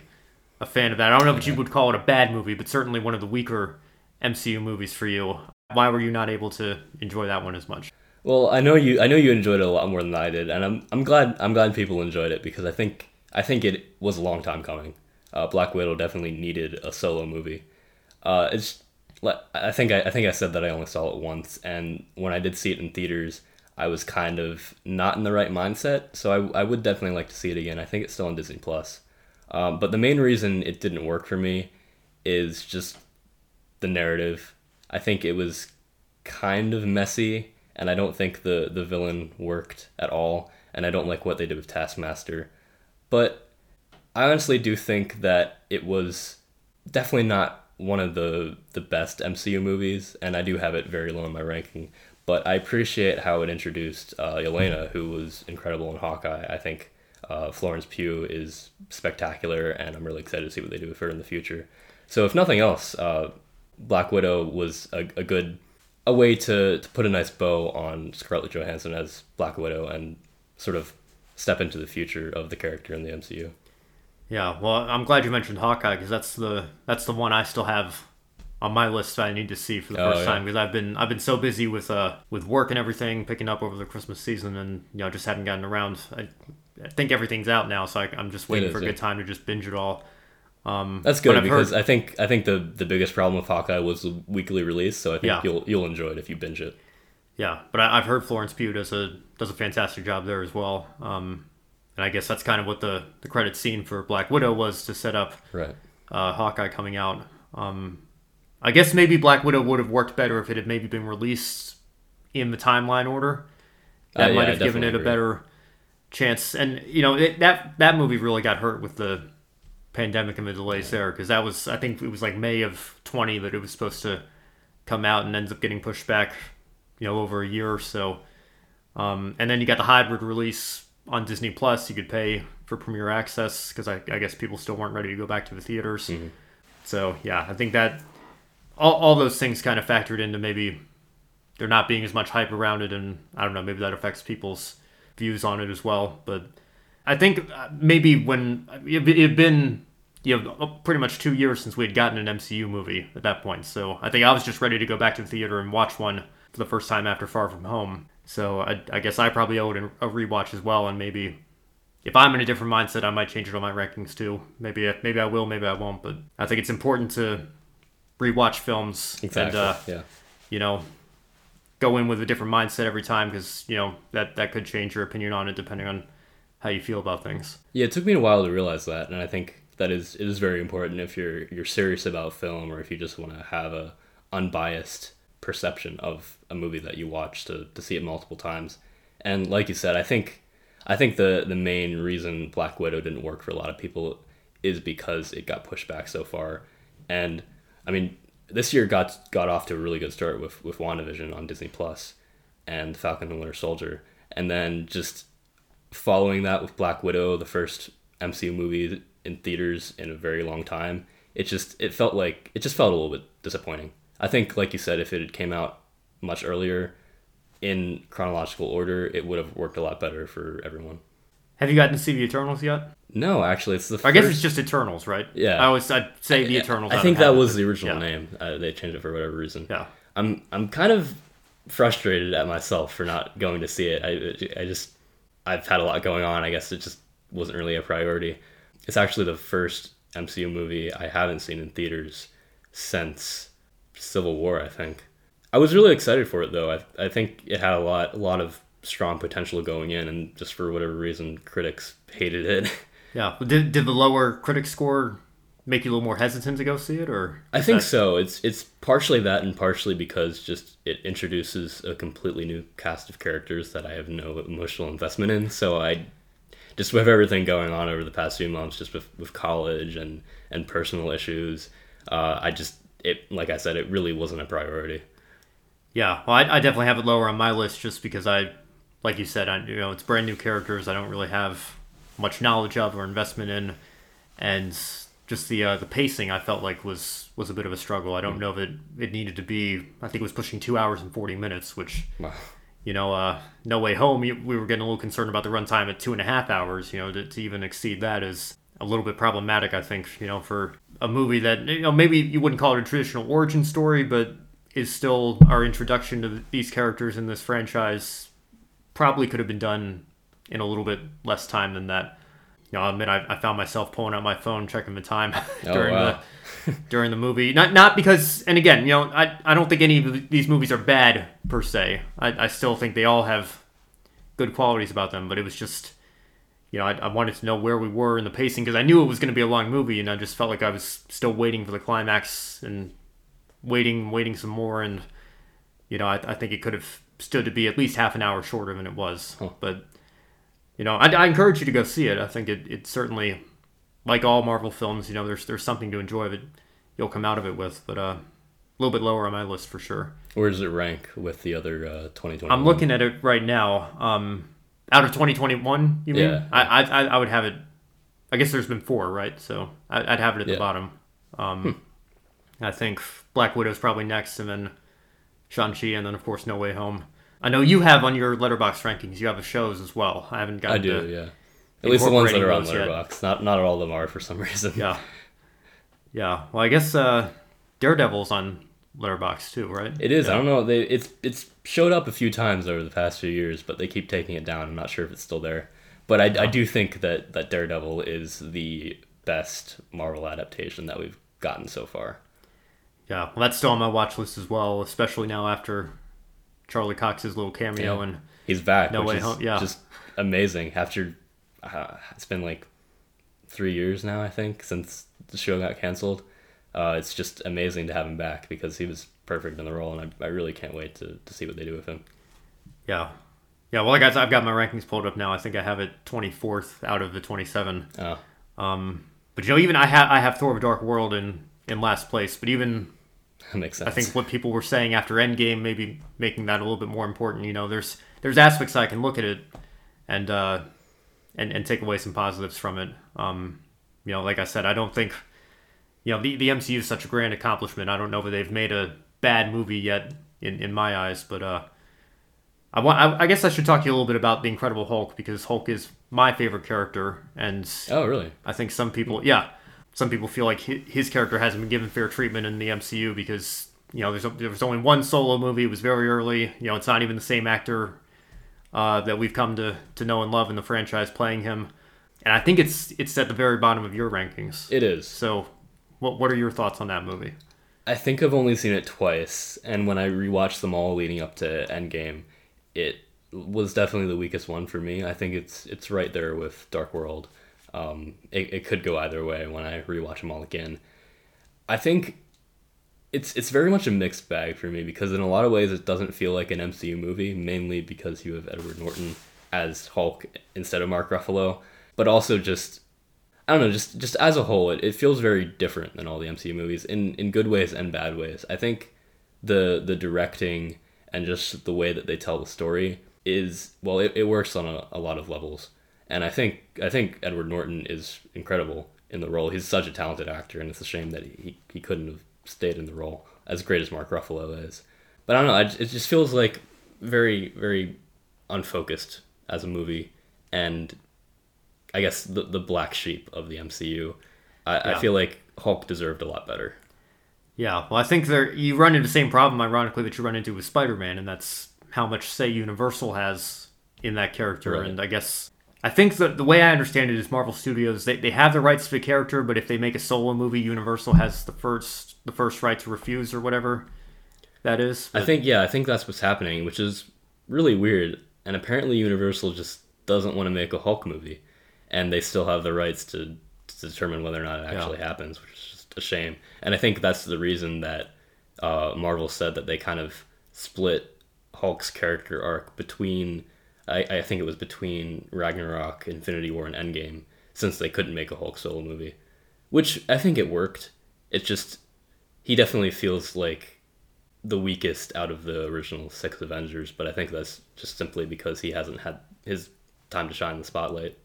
a fan of that. I don't know if you would call it a bad movie, but certainly one of the weaker MCU movies for you. Why were you not able to enjoy that one as much? Well, I know you I know you enjoyed it a lot more than I did, and I'm I'm glad I'm glad people enjoyed it because I think I think it was a long time coming. Uh, Black Widow definitely needed a solo movie. Uh, it's I think I, I think I said that I only saw it once, and when I did see it in theaters, I was kind of not in the right mindset. So I, I would definitely like to see it again. I think it's still on Disney Plus. Um, but the main reason it didn't work for me is just the narrative. I think it was kind of messy, and I don't think the the villain worked at all. And I don't like what they did with Taskmaster. But I honestly do think that it was definitely not one of the the best MCU movies, and I do have it very low in my ranking. But I appreciate how it introduced uh, Yelena, who was incredible in Hawkeye. I think uh, Florence Pugh is spectacular, and I'm really excited to see what they do with her in the future. So, if nothing else, uh, Black Widow was a, a good a way to, to put a nice bow on Scarlett Johansson as Black Widow and sort of step into the future of the character in the MCU. Yeah, well, I'm glad you mentioned Hawkeye because that's the that's the one I still have on my list that I need to see for the oh, first yeah. time because I've been I've been so busy with uh with work and everything picking up over the Christmas season and you know just haven't gotten around. I, I think everything's out now, so I, am just waiting is, for a yeah. good time to just binge it all. Um, That's good because heard, I think I think the the biggest problem with Hawkeye was the weekly release, so I think yeah. you'll you'll enjoy it if you binge it. Yeah, but I, have heard Florence Pugh does a does a fantastic job there as well. Um, and I guess that's kind of what the the credit scene for Black Widow was to set up right. uh, Hawkeye coming out. Um, I guess maybe Black Widow would have worked better if it had maybe been released in the timeline order. That uh, might have given it agree. a better chance. And you know it, that that movie really got hurt with the pandemic and the delays there because that was I think it was like May of 20 that it was supposed to come out and ends up getting pushed back, you know, over a year or so. Um, and then you got the hybrid release on Disney Plus, you could pay for premiere access because I, I, guess people still weren't ready to go back to the theaters. Mm-hmm. So yeah, I think that all, all those things kind of factored into maybe there not being as much hype around it, and I don't know, maybe that affects people's views on it as well. But I think uh, maybe when it had been you know pretty much two years since we had gotten an MCU movie at that point, so I think I was just ready to go back to the theater and watch one for the first time after Far From Home. So I, I guess I probably owed a rewatch as well, and maybe if I'm in a different mindset, I might change it on my rankings too. Maybe maybe I will, maybe I won't. But I think it's important to rewatch films exactly. and uh, yeah. you know go in with a different mindset every time because you know that that could change your opinion on it depending on how you feel about things. Yeah, it took me a while to realize that, and I think that is it is very important if you're you're serious about film or if you just want to have a unbiased perception of a movie that you watch to, to see it multiple times. And like you said, I think I think the the main reason Black Widow didn't work for a lot of people is because it got pushed back so far. And I mean, this year got got off to a really good start with with WandaVision on Disney Plus and Falcon and Winter Soldier, and then just following that with Black Widow, the first MCU movie in theaters in a very long time. It just it felt like it just felt a little bit disappointing. I think, like you said, if it had came out much earlier in chronological order, it would have worked a lot better for everyone. Have you gotten to see the Eternals yet? No, actually, it's the. I guess it's just Eternals, right? Yeah. I always I'd say the Eternals. I think that was the original yeah. name. Uh, they changed it for whatever reason. Yeah. I'm I'm kind of frustrated at myself for not going to see it. I I just I've had a lot going on. I guess it just wasn't really a priority. It's actually the first MCU movie I haven't seen in theaters since Civil War. I think I was really excited for it though. I I think it had a lot a lot of strong potential going in, and just for whatever reason, critics hated it. (laughs) Yeah. Did did the lower critic score make you a little more hesitant to go see it, or I think that- so. It's it's partially that, and partially because just it introduces a completely new cast of characters that I have no emotional investment in. So I just with everything going on over the past few months, just with, with college and and personal issues, uh, I just it like I said, it really wasn't a priority. Yeah, well, I, I definitely have it lower on my list just because I, like you said, I you know it's brand new characters I don't really have much knowledge of or investment in, and just the uh, the pacing I felt like was was a bit of a struggle. I don't know if it it needed to be. I think it was pushing two hours and forty minutes, which Wow. you know, uh, No Way Home, we were getting a little concerned about the runtime at two and a half hours. You know, to, to even exceed that is a little bit problematic, I think, you know, for a movie that, you know, maybe you wouldn't call it a traditional origin story, but is still our introduction to these characters in this franchise. Probably could have been done in a little bit less time than that. You know, I admit I, I found myself pulling out my phone, checking the time (laughs) Oh, during wow. the (laughs) during the movie. Not not because, and again, you know, I, I don't think any of these movies are bad per se. I, I still think they all have good qualities about them, but it was just, you know, I, I wanted to know where we were in the pacing because I knew it was going to be a long movie, and I just felt like I was still waiting for the climax and waiting, waiting some more, and you know, I, I think it could have stood to be at least half an hour shorter than it was, Huh. but. You know, I, I encourage you to go see it. I think it, it certainly, like all Marvel films, you know, there's there's something to enjoy that you'll come out of it with. But uh, a little bit lower on my list for sure. Where does it rank with the other uh, 2020? I'm looking at it right now. Um, out of 2021, you mean? Yeah. I, I I would have it. I guess there's been four, right? So I, I'd have it at the bottom. Um, I think Black Widow's probably next, and then Shang Chi, and then of course No Way Home. I know you have on your Letterboxd rankings. You have the shows as well. I haven't gotten I do, yeah. At least the ones that are on yet. Letterboxd. Not not all of them are for some (laughs) reason. Yeah. Yeah. Well, I guess uh, Daredevil's on Letterboxd too, right? It is. Yeah. I don't know. They it's it's showed up a few times over the past few years, but they keep taking it down. I'm not sure if it's still there. But I, I do think that that Daredevil is the best Marvel adaptation that we've gotten so far. Yeah. Well, that's still on my watch list as well, especially now after Charlie Cox's little cameo Yeah. and He's back. No Way Home, yeah. Just amazing. After uh, it's been like three years now, I think, since the show got canceled. Uh, it's just amazing to have him back because he was perfect in the role, and I, I really can't wait to, to see what they do with him. yeah. Yeah, well, I guess I've got my rankings pulled up now. I think I have it 24th out of the 27. Oh, Um, but you know, even I have I have Thor: of Dark World in in last place. But even makes sense. I think what people were saying after Endgame, maybe making that a little bit more important. You know, there's there's aspects I can look at it and uh, and and take away some positives from it. Um, you know, like I said, I don't think you know the the MCU is such a grand accomplishment. I don't know if they've made a bad movie yet in in my eyes, but uh, I want I, I guess I should talk to you a little bit about the Incredible Hulk because Hulk is my favorite character, and Oh, really? I think some people, yeah, some people feel like his character hasn't been given fair treatment in the MCU because you know there's there was only one solo movie. It was very early. You know, it's not even the same actor uh, that we've come to to know and love in the franchise playing him. And I think it's it's at the very bottom of your rankings. It is. So, what what are your thoughts on that movie? I think I've only seen it twice, and when I rewatched them all leading up to Endgame, it was definitely the weakest one for me. I think it's it's right there with Dark World. Um, it, it could go either way when I rewatch them all again. I think it's it's very much a mixed bag for me because in a lot of ways it doesn't feel like an MCU movie, mainly because you have Edward Norton as Hulk instead of Mark Ruffalo, but also just I don't know, just just as a whole, it, it feels very different than all the MCU movies in in good ways and bad ways. I think the the directing and just the way that they tell the story is well, it, it works on a, a lot of levels, and I think I think Edward Norton is incredible in the role. He's such a talented actor, and it's a shame that he he couldn't have stayed in the role as great as Mark Ruffalo is. But I don't know, I, it just feels like very very unfocused as a movie, and I guess the the black sheep of the MCU. I, Yeah. I feel like Hulk deserved a lot better. Yeah, well, I think there you run into the same problem, ironically, that you run into with Spider-Man, and that's how much say Universal has in that character. Right. And I guess I think that the way I understand it is Marvel Studios they, they have the rights to the character, but if they make a solo movie, Universal has the first the first right to refuse or whatever that is. I think yeah, I think that's what's happening, which is really weird. And apparently Universal just doesn't want to make a Hulk movie, and they still have the rights to, to determine whether or not it actually happens, which is just a shame. And I think that's the reason that uh, Marvel said that they kind of split Hulk's character arc between. I, I think it was between Ragnarok, Infinity War, and Endgame, since they couldn't make a Hulk solo movie, which I think it worked. It just he definitely feels like the weakest out of the original six Avengers, but I think that's just simply because he hasn't had his time to shine in the spotlight.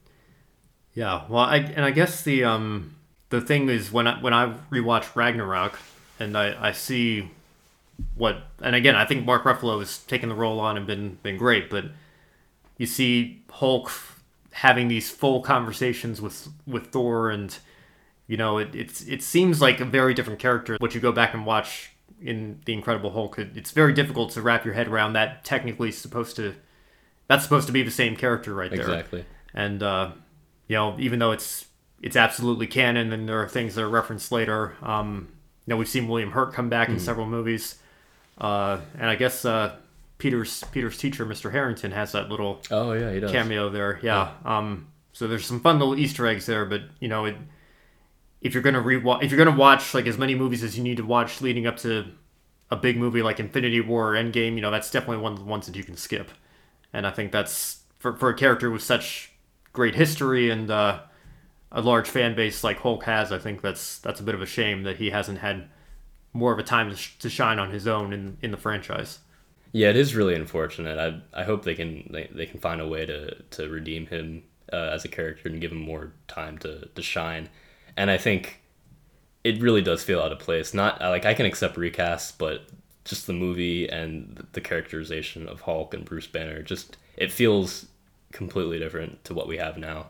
Yeah, well, I and I guess the um the thing is when I when I rewatch Ragnarok and I I see what and again I think Mark Ruffalo has taken the role on and been been great, but you see Hulk having these full conversations with with Thor and you know it it's it seems like a very different character. What you go back and watch in the Incredible Hulk, it, it's very difficult to wrap your head around that. Technically, supposed to that's supposed to be the same character right there Exactly. and uh, you know even though it's it's absolutely canon and there are things that are referenced later um, you know we've seen william hurt come back in several movies uh, and i guess uh, peter's peter's teacher mr harrington has that little Oh yeah, he does. cameo there yeah um, so there's some fun little easter eggs there but you know it, if you're gonna rewatch if you're gonna watch like as many movies as you need to watch leading up to a big movie like infinity war or endgame you know that's definitely one of the ones that you can skip and I think that's for, for a character with such great history and uh, a large fan base like Hulk has. I think that's that's a bit of a shame that he hasn't had more of a time to, sh- to shine on his own in, in the franchise. Yeah, it is really unfortunate. I I hope they can they, they can find a way to to redeem him uh, as a character and give him more time to to shine. And I think it really does feel out of place. Not like I can accept recasts, but just the movie and the characterization of Hulk and Bruce Banner just it feels completely different to what we have now.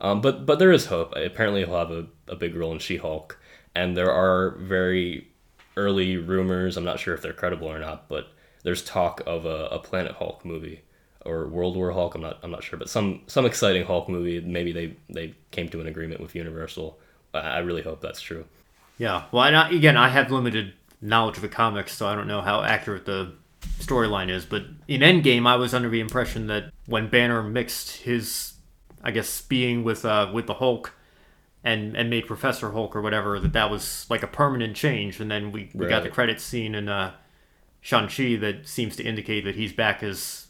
Um, but but there is hope. Apparently, he'll have a, a big role in She Hulk, and there are very early rumors. I'm not sure if they're credible or not, but there's talk of a, a Planet Hulk movie or World War Hulk. I'm not I'm not sure, but some some exciting Hulk movie. Maybe they they came to an agreement with Universal. I I really hope that's true. Yeah. Well, I, again, I have limited knowledge of the comics, so I don't know how accurate the storyline is. But in Endgame, I was under the impression that when Banner mixed his, I guess, being with uh, with the Hulk, and and made Professor Hulk or whatever, that that was like a permanent change. And then we, we got the credits scene in uh, Shang Chi that seems to indicate that he's back as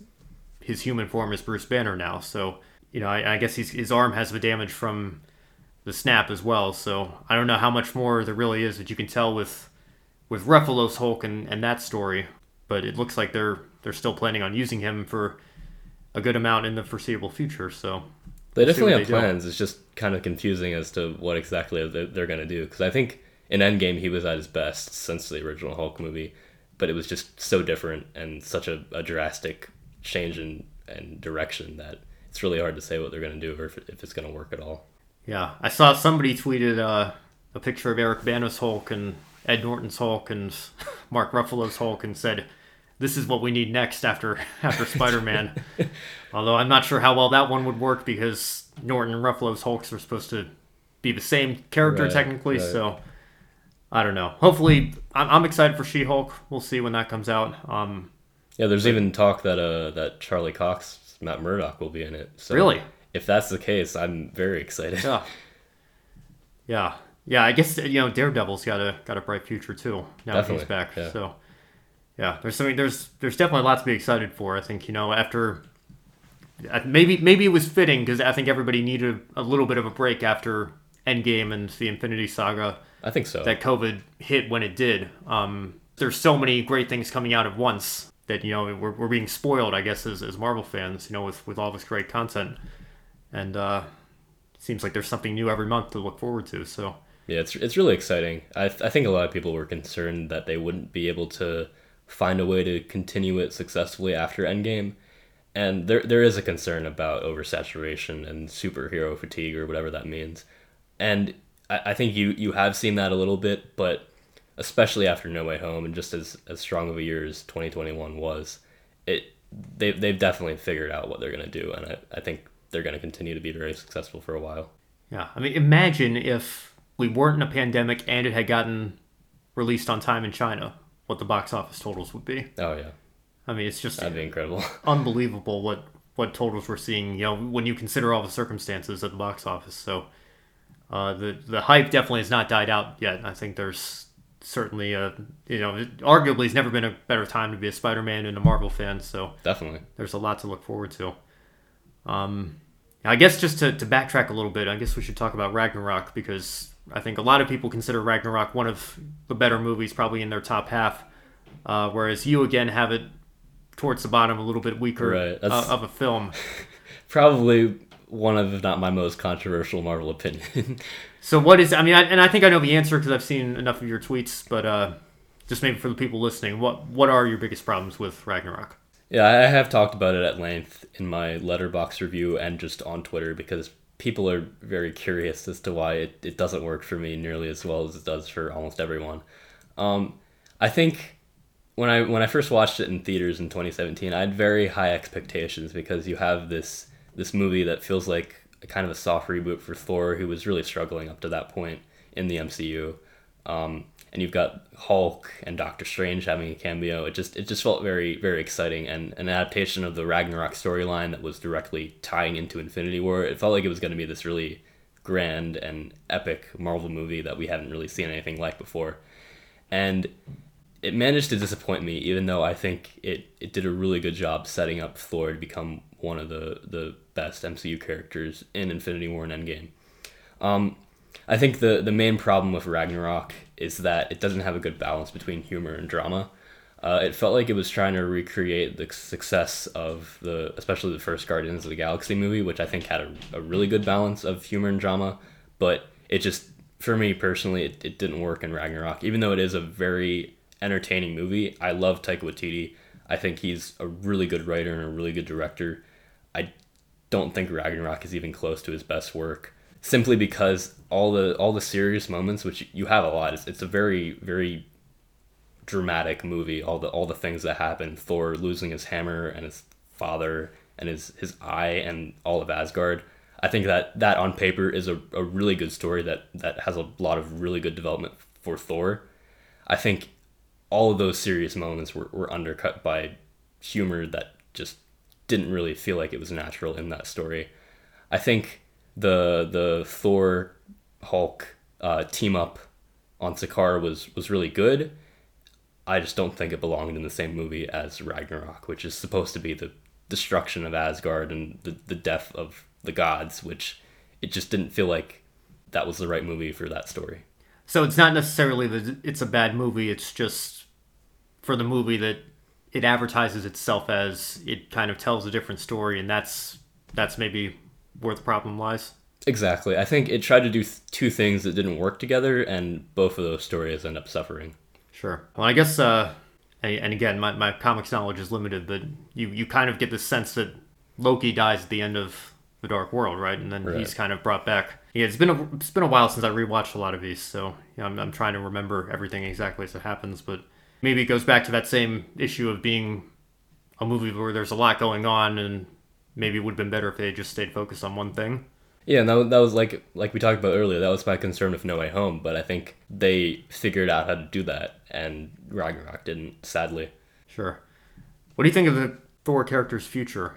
his human form as Bruce Banner now. So you know, I, I guess he's, his arm has the damage from the snap as well. So I don't know how much more there really is that you can tell with with Ruffalo's Hulk and, and that story. But it looks like they're they're still planning on using him for a good amount in the foreseeable future. So They definitely have they do. plans. It's just kind of confusing as to what exactly they're going to do. Because I think in Endgame he was at his best since the original Hulk movie, but it was just so different and such a, a drastic change in, in direction that it's really hard to say what they're going to do or if, if it's going to work at all. Yeah, I saw somebody tweeted uh, a picture of Eric Bana's Hulk and Ed Norton's Hulk and (laughs) Mark Ruffalo's Hulk and said, "This is what we need next after (laughs) after Spider-Man." (laughs) Although I'm not sure how well that one would work because Norton and Ruffalo's Hulks are supposed to be the same character Right, technically, right. so I don't know. Hopefully, I'm, I'm excited for She-Hulk. We'll see when that comes out. Um, Yeah, there's even talk that uh that Charlie Cox, Matt Murdock will be in it. So Really? If that's the case, I'm very excited. yeah, yeah, yeah. I guess you know Daredevil's got a got a bright future too. Now that he's back, yeah. so yeah. There's something. There's there's definitely a lot to be excited for. I think you know after uh, maybe maybe it was fitting because I think everybody needed a little bit of a break after Endgame and the Infinity Saga I think so. that COVID hit when it did. Um, there's so many great things coming out at once that you know we're, we're being spoiled, I guess, as, as Marvel fans, you know, with with all this great content, and uh, it seems like there's something new every month to look forward to. So Yeah, it's it's really exciting. I th- I think a lot of people were concerned that they wouldn't be able to find a way to continue it successfully after Endgame, and there there is a concern about oversaturation and superhero fatigue or whatever that means, and I, I think you you have seen that a little bit, but especially after No Way Home and just as as strong of a year as twenty twenty one was, it they they've definitely figured out what they're gonna do, and I, I think they're gonna continue to be very successful for a while. yeah, I mean, imagine if we weren't in a pandemic and it had gotten released on time in China, what the box office totals would be. Oh yeah, I mean, it's just that'd be incredible. (laughs) unbelievable what what totals we're seeing. You know, when you consider all the circumstances at the box office. So uh, the the hype definitely has not died out yet. I think there's certainly a you know it arguably has never been a better time to be a Spider-Man and a Marvel fan. So definitely. there's a lot to look forward to. Um, I guess just to, to backtrack a little bit, I guess we should talk about Ragnarok because I think a lot of people consider Ragnarok one of the better movies, probably in their top half. Uh, whereas you again have it towards the bottom, a little bit weaker Right, uh, of a film. (laughs) probably one of, if not my most controversial Marvel opinion. (laughs) So what is? I mean, I, and I think I know the answer because I've seen enough of your tweets. But uh, just maybe for the people listening, what what are your biggest problems with Ragnarok? yeah, I have talked about it at length in my Letterboxd review and just on Twitter because people are very curious as to why it, it doesn't work for me nearly as well as it does for almost everyone. Um, I think when I when I first watched it in theaters in 2017, I had very high expectations because you have this this movie that feels like a kind of a soft reboot for Thor, who was really struggling up to that point in the MCU. Um, and you've got Hulk and Doctor Strange having a cameo. It just it just felt very very exciting and an adaptation of the Ragnarok storyline that was directly tying into Infinity War. It felt like it was going to be this really grand and epic Marvel movie that we haven't really seen anything like before. And it managed to disappoint me, even though I think it, it did a really good job setting up Thor to become one of the, the best MCU characters in Infinity War and Endgame. Um, I think the, the main problem with Ragnarok is that it doesn't have a good balance between humor and drama. Uh, it felt like it was trying to recreate the success of the, especially the first Guardians of the Galaxy movie, which I think had a, a really good balance of humor and drama, but it just, for me personally, it, it didn't work in Ragnarok. Even though it is a very entertaining movie, I love Taika Waititi. I think he's a really good writer and a really good director. Don't think Ragnarok is even close to his best work, simply because all the all the serious moments, which you have a lot, it's, it's a very very dramatic movie. All the all the things that happen, Thor losing his hammer and his father and his his eye and all of Asgard. I think that that on paper is a, a really good story that that has a lot of really good development for Thor. I think all of those serious moments were, were undercut by humor that just didn't really feel like it was natural in that story. I think the the Thor Hulk uh, team up on Sakaar was was really good. I just don't think it belonged in the same movie as Ragnarok, which is supposed to be the destruction of Asgard and the, the death of the gods, which it just didn't feel like that was the right movie for that story. So it's not necessarily that it's a bad movie. It's just for the movie that it advertises itself as it kind of tells a different story, and that's that's maybe where the problem lies. Exactly. I think it tried to do th- two things that didn't work together, and both of those stories end up suffering. Sure. Well, I guess, uh, and, and again, my, my comics knowledge is limited, but you, you kind of get the sense that Loki dies at the end of the Dark World, right? And then Right. he's kind of brought back. Yeah, it's been a it's been a while since I rewatched a lot of these, so you know, I'm I'm trying to remember everything exactly as it happens. But maybe it goes back to that same issue of being a movie where there's a lot going on, and maybe it would have been better if they just stayed focused on one thing. Yeah, and that, that was like like we talked about earlier. That was my concern with No Way Home, but I think they figured out how to do that, and Ragnarok didn't. Sadly, Sure. What do you think of the Thor character's future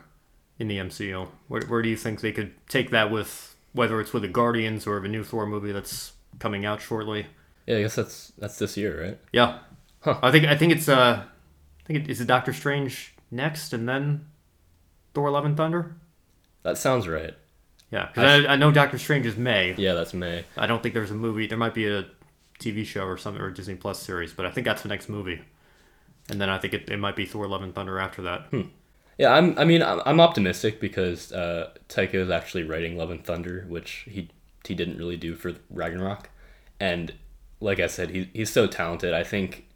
in the MCU? Where, where do you think they could take that with, whether it's with the Guardians or of a new Thor movie that's coming out shortly? yeah, I guess that's that's this year, right? Yeah. Huh. I think I think it's uh, I think it is it Doctor Strange next, and then Thor: Love and Thunder. That sounds right. Yeah, because I, I know Doctor Strange is May. Yeah, that's May. I don't think there's a movie. There might be a TV show or something or Disney Plus series, but I think that's the next movie. And then I think it, it might be Thor: Love and Thunder after that. Hmm. Yeah, I'm. I mean, I'm, I'm optimistic because uh, Taika is actually writing Love and Thunder, which he he didn't really do for Ragnarok, and like I said, he he's so talented. I think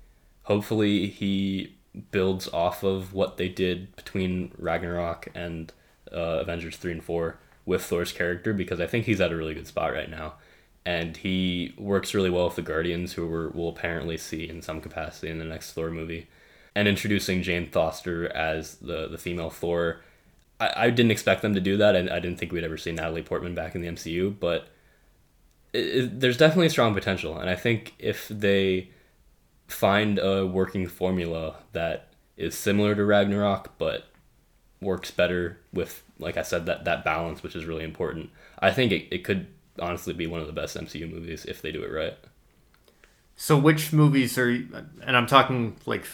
hopefully he builds off of what they did between Ragnarok and uh, Avengers three and four with Thor's character because I think he's at a really good spot right now, and he works really well with the Guardians, who we're, we'll apparently see in some capacity in the next Thor movie and introducing Jane Foster as the the female Thor. I, I didn't expect them to do that, and I didn't think we'd ever see Natalie Portman back in the MCU. But it, it, there's definitely strong potential, and I think if they find a working formula that is similar to Ragnarok, but works better with, like I said, that that balance, which is really important. I think it, it could honestly be one of the best MCU movies if they do it right. So which movies are? And I'm talking like,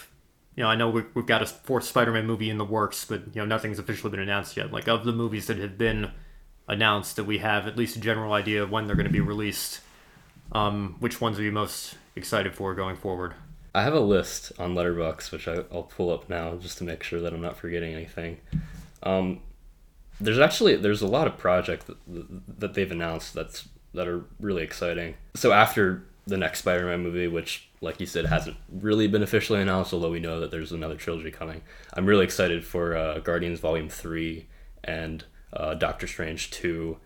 you know, I know we- we've got a fourth Spider-Man movie in the works, but you know, nothing's officially been announced yet. Like of the movies that have been announced, that we have at least a general idea of when they're going to be released. Um, which ones are you most excited for going forward? I have a list on Letterboxd, which I, I'll pull up now just to make sure that I'm not forgetting anything. Um, there's actually there's a lot of projects that, that they've announced that's that are really exciting. So after the next Spider-Man movie, which like you said hasn't really been officially announced, although we know that there's another trilogy coming, I'm really excited for uh, Guardians Volume Three and uh, Doctor Strange Two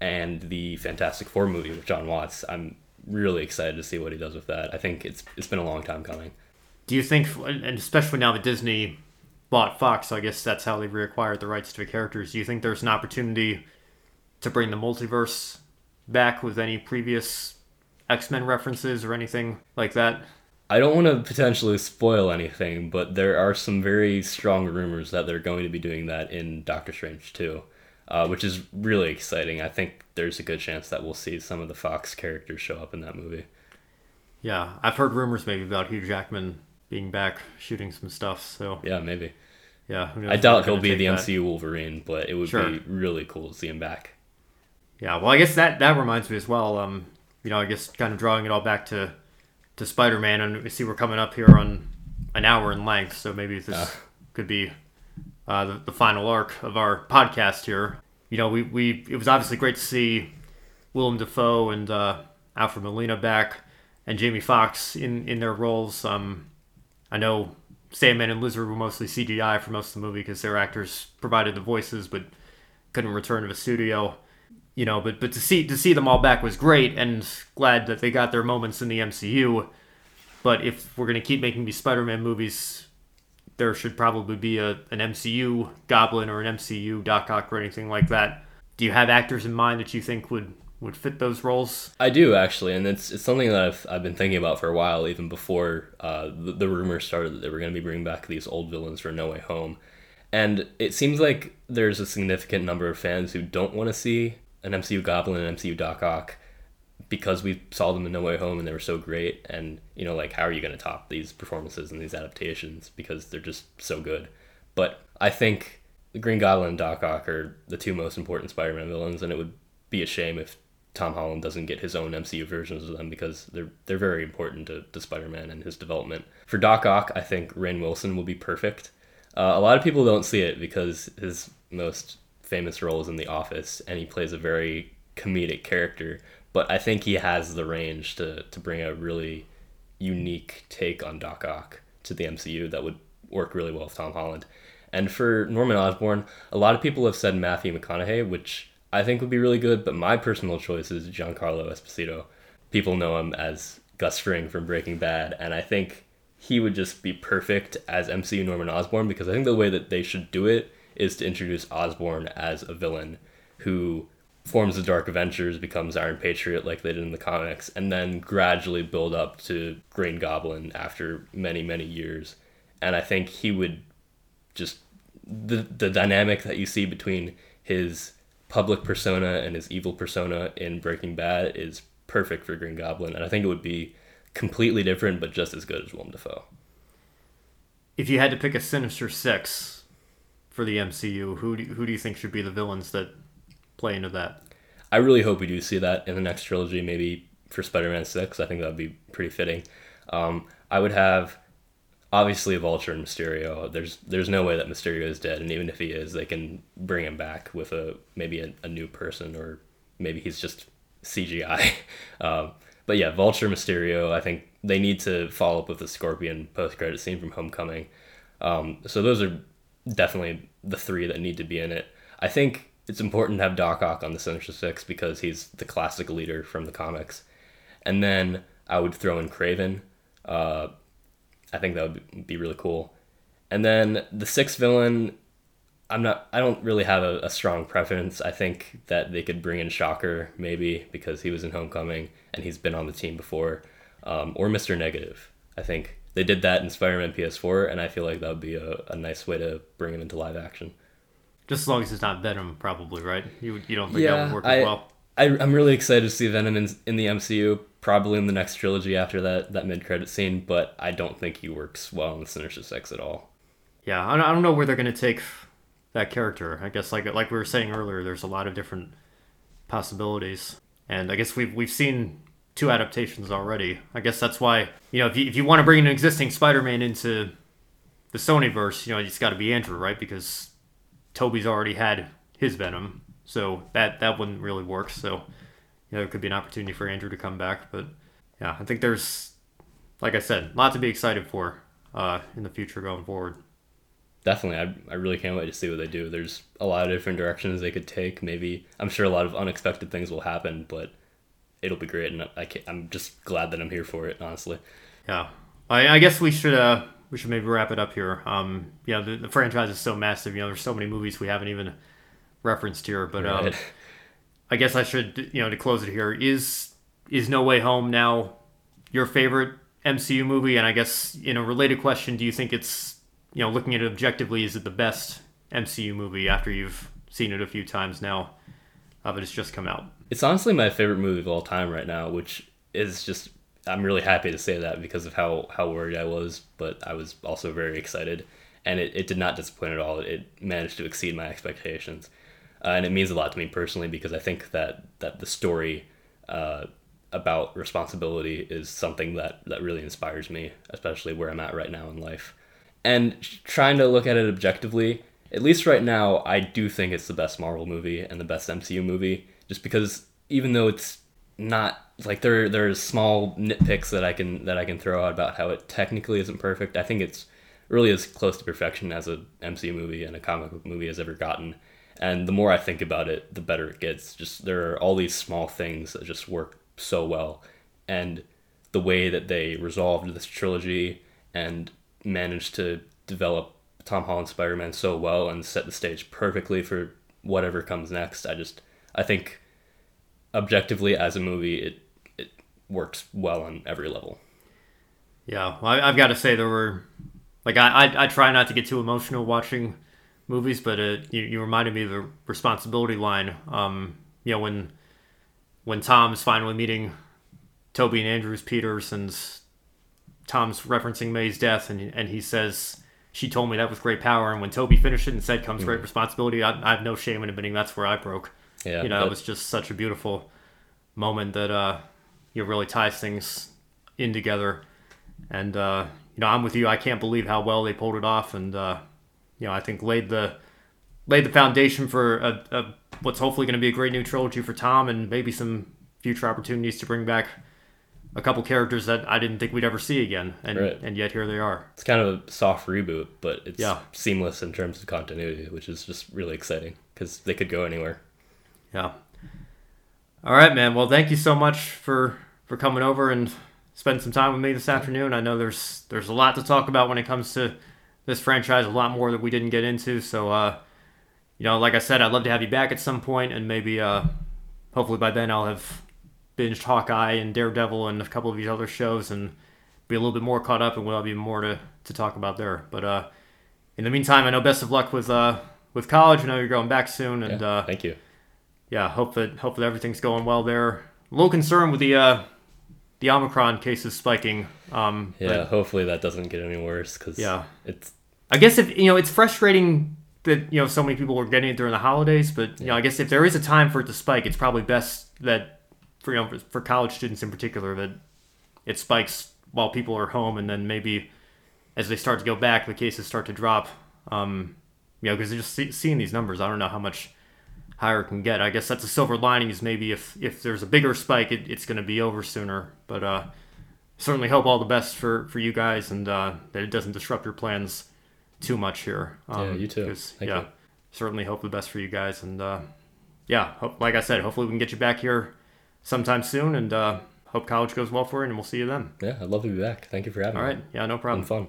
and the Fantastic Four movie with Jon Watts. I'm really excited to see what he does with that. I think it's it's been a long time coming. Do you think, and especially now that Disney bought Fox, I guess that's how they reacquired the rights to the characters. Do you think there's an opportunity to bring the multiverse back with any previous X Men references or anything like that? I don't want to potentially spoil anything, but there are some very strong rumors that they're going to be doing that in Doctor Strange too, uh, which is really exciting. I think there's a good chance that we'll see some of the Fox characters show up in that movie. Yeah, I've heard rumors maybe about Hugh Jackman being back shooting some stuff. So Yeah, maybe. yeah, I doubt he'll be the that. MCU Wolverine, but it would Sure. be really cool to see him back. Yeah, well, I guess that that reminds me as well. Um, you know, I guess kind of drawing it all back to to Spider Man, and we see we're coming up here on an hour in length, so maybe this Ah. could be uh, the, the final arc of our podcast here. You know, we, we it was obviously great to see Willem Dafoe and uh, Alfred Molina back, and Jamie Foxx in in their roles. Um, I know Sandman and Lizard were mostly CGI for most of the movie because their actors provided the voices, but couldn't return to the studio you know, but but to see to see them all back was great, and glad that they got their moments in the MCU. But if we're gonna keep making these Spider-Man movies, there should probably be a an MCU Goblin or an MCU Doc Ock or anything like that. Do you have actors in mind that you think would would fit those roles? I do actually, and it's it's something that I've I've been thinking about for a while, even before uh, the, the rumors started that they were going to be bringing back these old villains for No Way Home, and it seems like there's a significant number of fans who don't want to see an MCU Goblin and MCU Doc Ock because we saw them in No Way Home and they were so great, and you know like how are you going to top these performances and these adaptations because they're just so good, but I think the Green Goblin and Doc Ock are the two most important Spider-Man villains, and it would be a shame if Tom Holland doesn't get his own MCU versions of them because they're they're very important to, to Spider-Man and his development. For Doc Ock, I think Rainn Wilson will be perfect. Uh, a lot of people don't see it because his most famous role is in The Office, and he plays a very comedic character, but I think he has the range to to bring a really unique take on Doc Ock to the MCU that would work really well with Tom Holland. And for Norman Osborn, a lot of people have said Matthew McConaughey, which I think would be really good, but my personal choice is Giancarlo Esposito. People know him as Gus Fring from Breaking Bad, and I think he would just be perfect as MCU Norman Osborn because I think the way that they should do it is to introduce Osborn as a villain who forms the Dark Avengers, becomes Iron Patriot like they did in the comics, and then gradually build up to Green Goblin after many, many years. And I think he would just the the dynamic that you see between his public persona and his evil persona in Breaking Bad is perfect for Green Goblin, and I think it would be completely different, but just as good as Willem Dafoe. If you had to pick a Sinister Six for the MCU, who do, who do you think should be the villains that play into that? I really hope we do see that in the next trilogy, maybe for Spider-Man Six. I think that would be pretty fitting. Um, I would have obviously Vulture and Mysterio. There's there's no way that Mysterio is dead, and even if he is, they can bring him back with a maybe a, a new person, or maybe he's just CGI. (laughs) um, but yeah, Vulture, Mysterio. I think they need to follow up with the Scorpion post-credit scene from Homecoming. Um, so those are definitely the three that need to be in it. I think it's important to have Doc Ock on the Sinister Six because he's the classic leader from the comics. And then I would throw in Kraven. Uh, I think that would be really cool. And then the sixth villain, I'm not. I don't really have a, a, strong preference. I think that they could bring in Shocker maybe because he was in Homecoming and he's been on the team before, um, or Mister Negative. I think they did that in Spider-Man PS4, and I feel like that would be a, a nice way to bring him into live action. Just as long as it's not Venom, probably, right? You you don't think yeah, that would work I, as well? I, I'm really excited to see Venom in, in the MCU, probably in the next trilogy after that that mid credit scene, but I don't think he works well in the Sinister Six at all. Yeah, I don't know where they're going to take that character. I guess like like we were saying earlier, there's a lot of different possibilities, and I guess we've we've seen two adaptations already. I guess that's why you know if you if you want to bring an existing Spider-Man into the Sonyverse, you know it's got to be Andrew, right? Because Tobey's already had his Venom, so that that wouldn't really work. So you know there could be an opportunity for Andrew to come back, but yeah, I think there's like I said, a lot to be excited for uh, in the future going forward. Definitely I, I really can't wait to see what they do. There's a lot of different directions they could take. Maybe i'm sure a lot of unexpected things will happen but it'll be great and I i'm just glad that i'm here for it honestly. Yeah. I, I guess we should uh we should maybe wrap it up here um yeah the, the franchise is so massive you know there's so many movies we haven't even referenced here but um, right. um i guess i should you know to close it here is is no way home now your favorite mcu movie and i guess in a related question do you think it's you know, looking at it objectively, is it the best MCU movie after you've seen it a few times now? Uh, but it's just come out. It's honestly my favorite movie of all time right now, which is just I'm really happy to say that because of how how worried I was, but I was also very excited, and it, it did not disappoint at all. It managed to exceed my expectations, uh, and it means a lot to me personally because I think that that the story. Uh, about responsibility is something that, that really inspires me, especially where I'm at right now in life and trying to look at it objectively, at least right now, I do think it's the best Marvel movie and the best MCU movie. Just because even though it's not like there there's small nitpicks that I can that I can throw out about how it technically isn't perfect. I think it's really as close to perfection as a MCU movie and a comic book movie has ever gotten. And the more I think about it, the better it gets. Just there are all these small things that just work so well, and the way that they resolved this trilogy and managed to develop Tom Holland Spider Man so well and set the stage perfectly for whatever comes next. I just I think objectively as a movie it it works well on every level. Yeah, well, I, have got to say there were like I, I, I try not to get too emotional watching movies, but uh, you you reminded me of the responsibility line. Um, you know when when Tom's finally meeting Tobey and Andrews Peters and Tom's referencing May's death, and and he says she told me that with great power, and when Tobey finished it and said comes mm. great responsibility, I, I, have no shame in admitting that's where I broke. Yeah, you know, it was just such a beautiful moment that uh, you know, really ties things in together, and uh, you know, I'm with you. I can't believe how well they pulled it off, and uh, you know, I think laid the laid the foundation for a, a what's hopefully going to be a great new trilogy for Tom, and maybe some future opportunities to bring back a couple characters that I didn't think we'd ever see again, and Right. and yet here they are. It's kind of a soft reboot, but it's Yeah. seamless in terms of continuity, which is just really exciting because they could go anywhere. Yeah. All right, man. Well, thank you so much for for coming over and spending some time with me this afternoon. I know there's there's a lot to talk about when it comes to this franchise, a lot more that we didn't get into. So, uh, you know, like I said, I'd love to have you back at some point, and maybe, uh, hopefully by then I'll have binged Hawkeye and Daredevil and a couple of these other shows and be a little bit more caught up, and we'll have even more to, to talk about there. But uh, in the meantime, I know best of luck with uh, with college. I know you're going back soon, and Yeah, uh, thank you. Yeah, hope that hope that everything's going well there. A little concerned with the uh, the Omicron cases spiking. Um, Yeah, hopefully that doesn't get any worse because Yeah. it's I guess if you know, it's frustrating that you know so many people were getting it during the holidays. But you know, I guess if there is a time for it to spike, it's probably best that for you know for, for college students in particular that it spikes while people are home, and then maybe as they start to go back, the cases start to drop. Um, you know, because just see, seeing these numbers, I don't know how much higher it can get. I guess that's a silver lining is maybe if if there's a bigger spike, it, it's going to be over sooner. But uh, certainly hope all the best for for you guys and uh, that it doesn't disrupt your plans too much here. Um, Yeah, you too. yeah, you. certainly hope the best for you guys and uh, yeah, hope, like I said, hopefully we can get you back here sometime soon and uh, hope college goes well for you and we'll see you then. yeah, I'd love to be back. Thank you for having All me. All right. yeah, no problem. fun.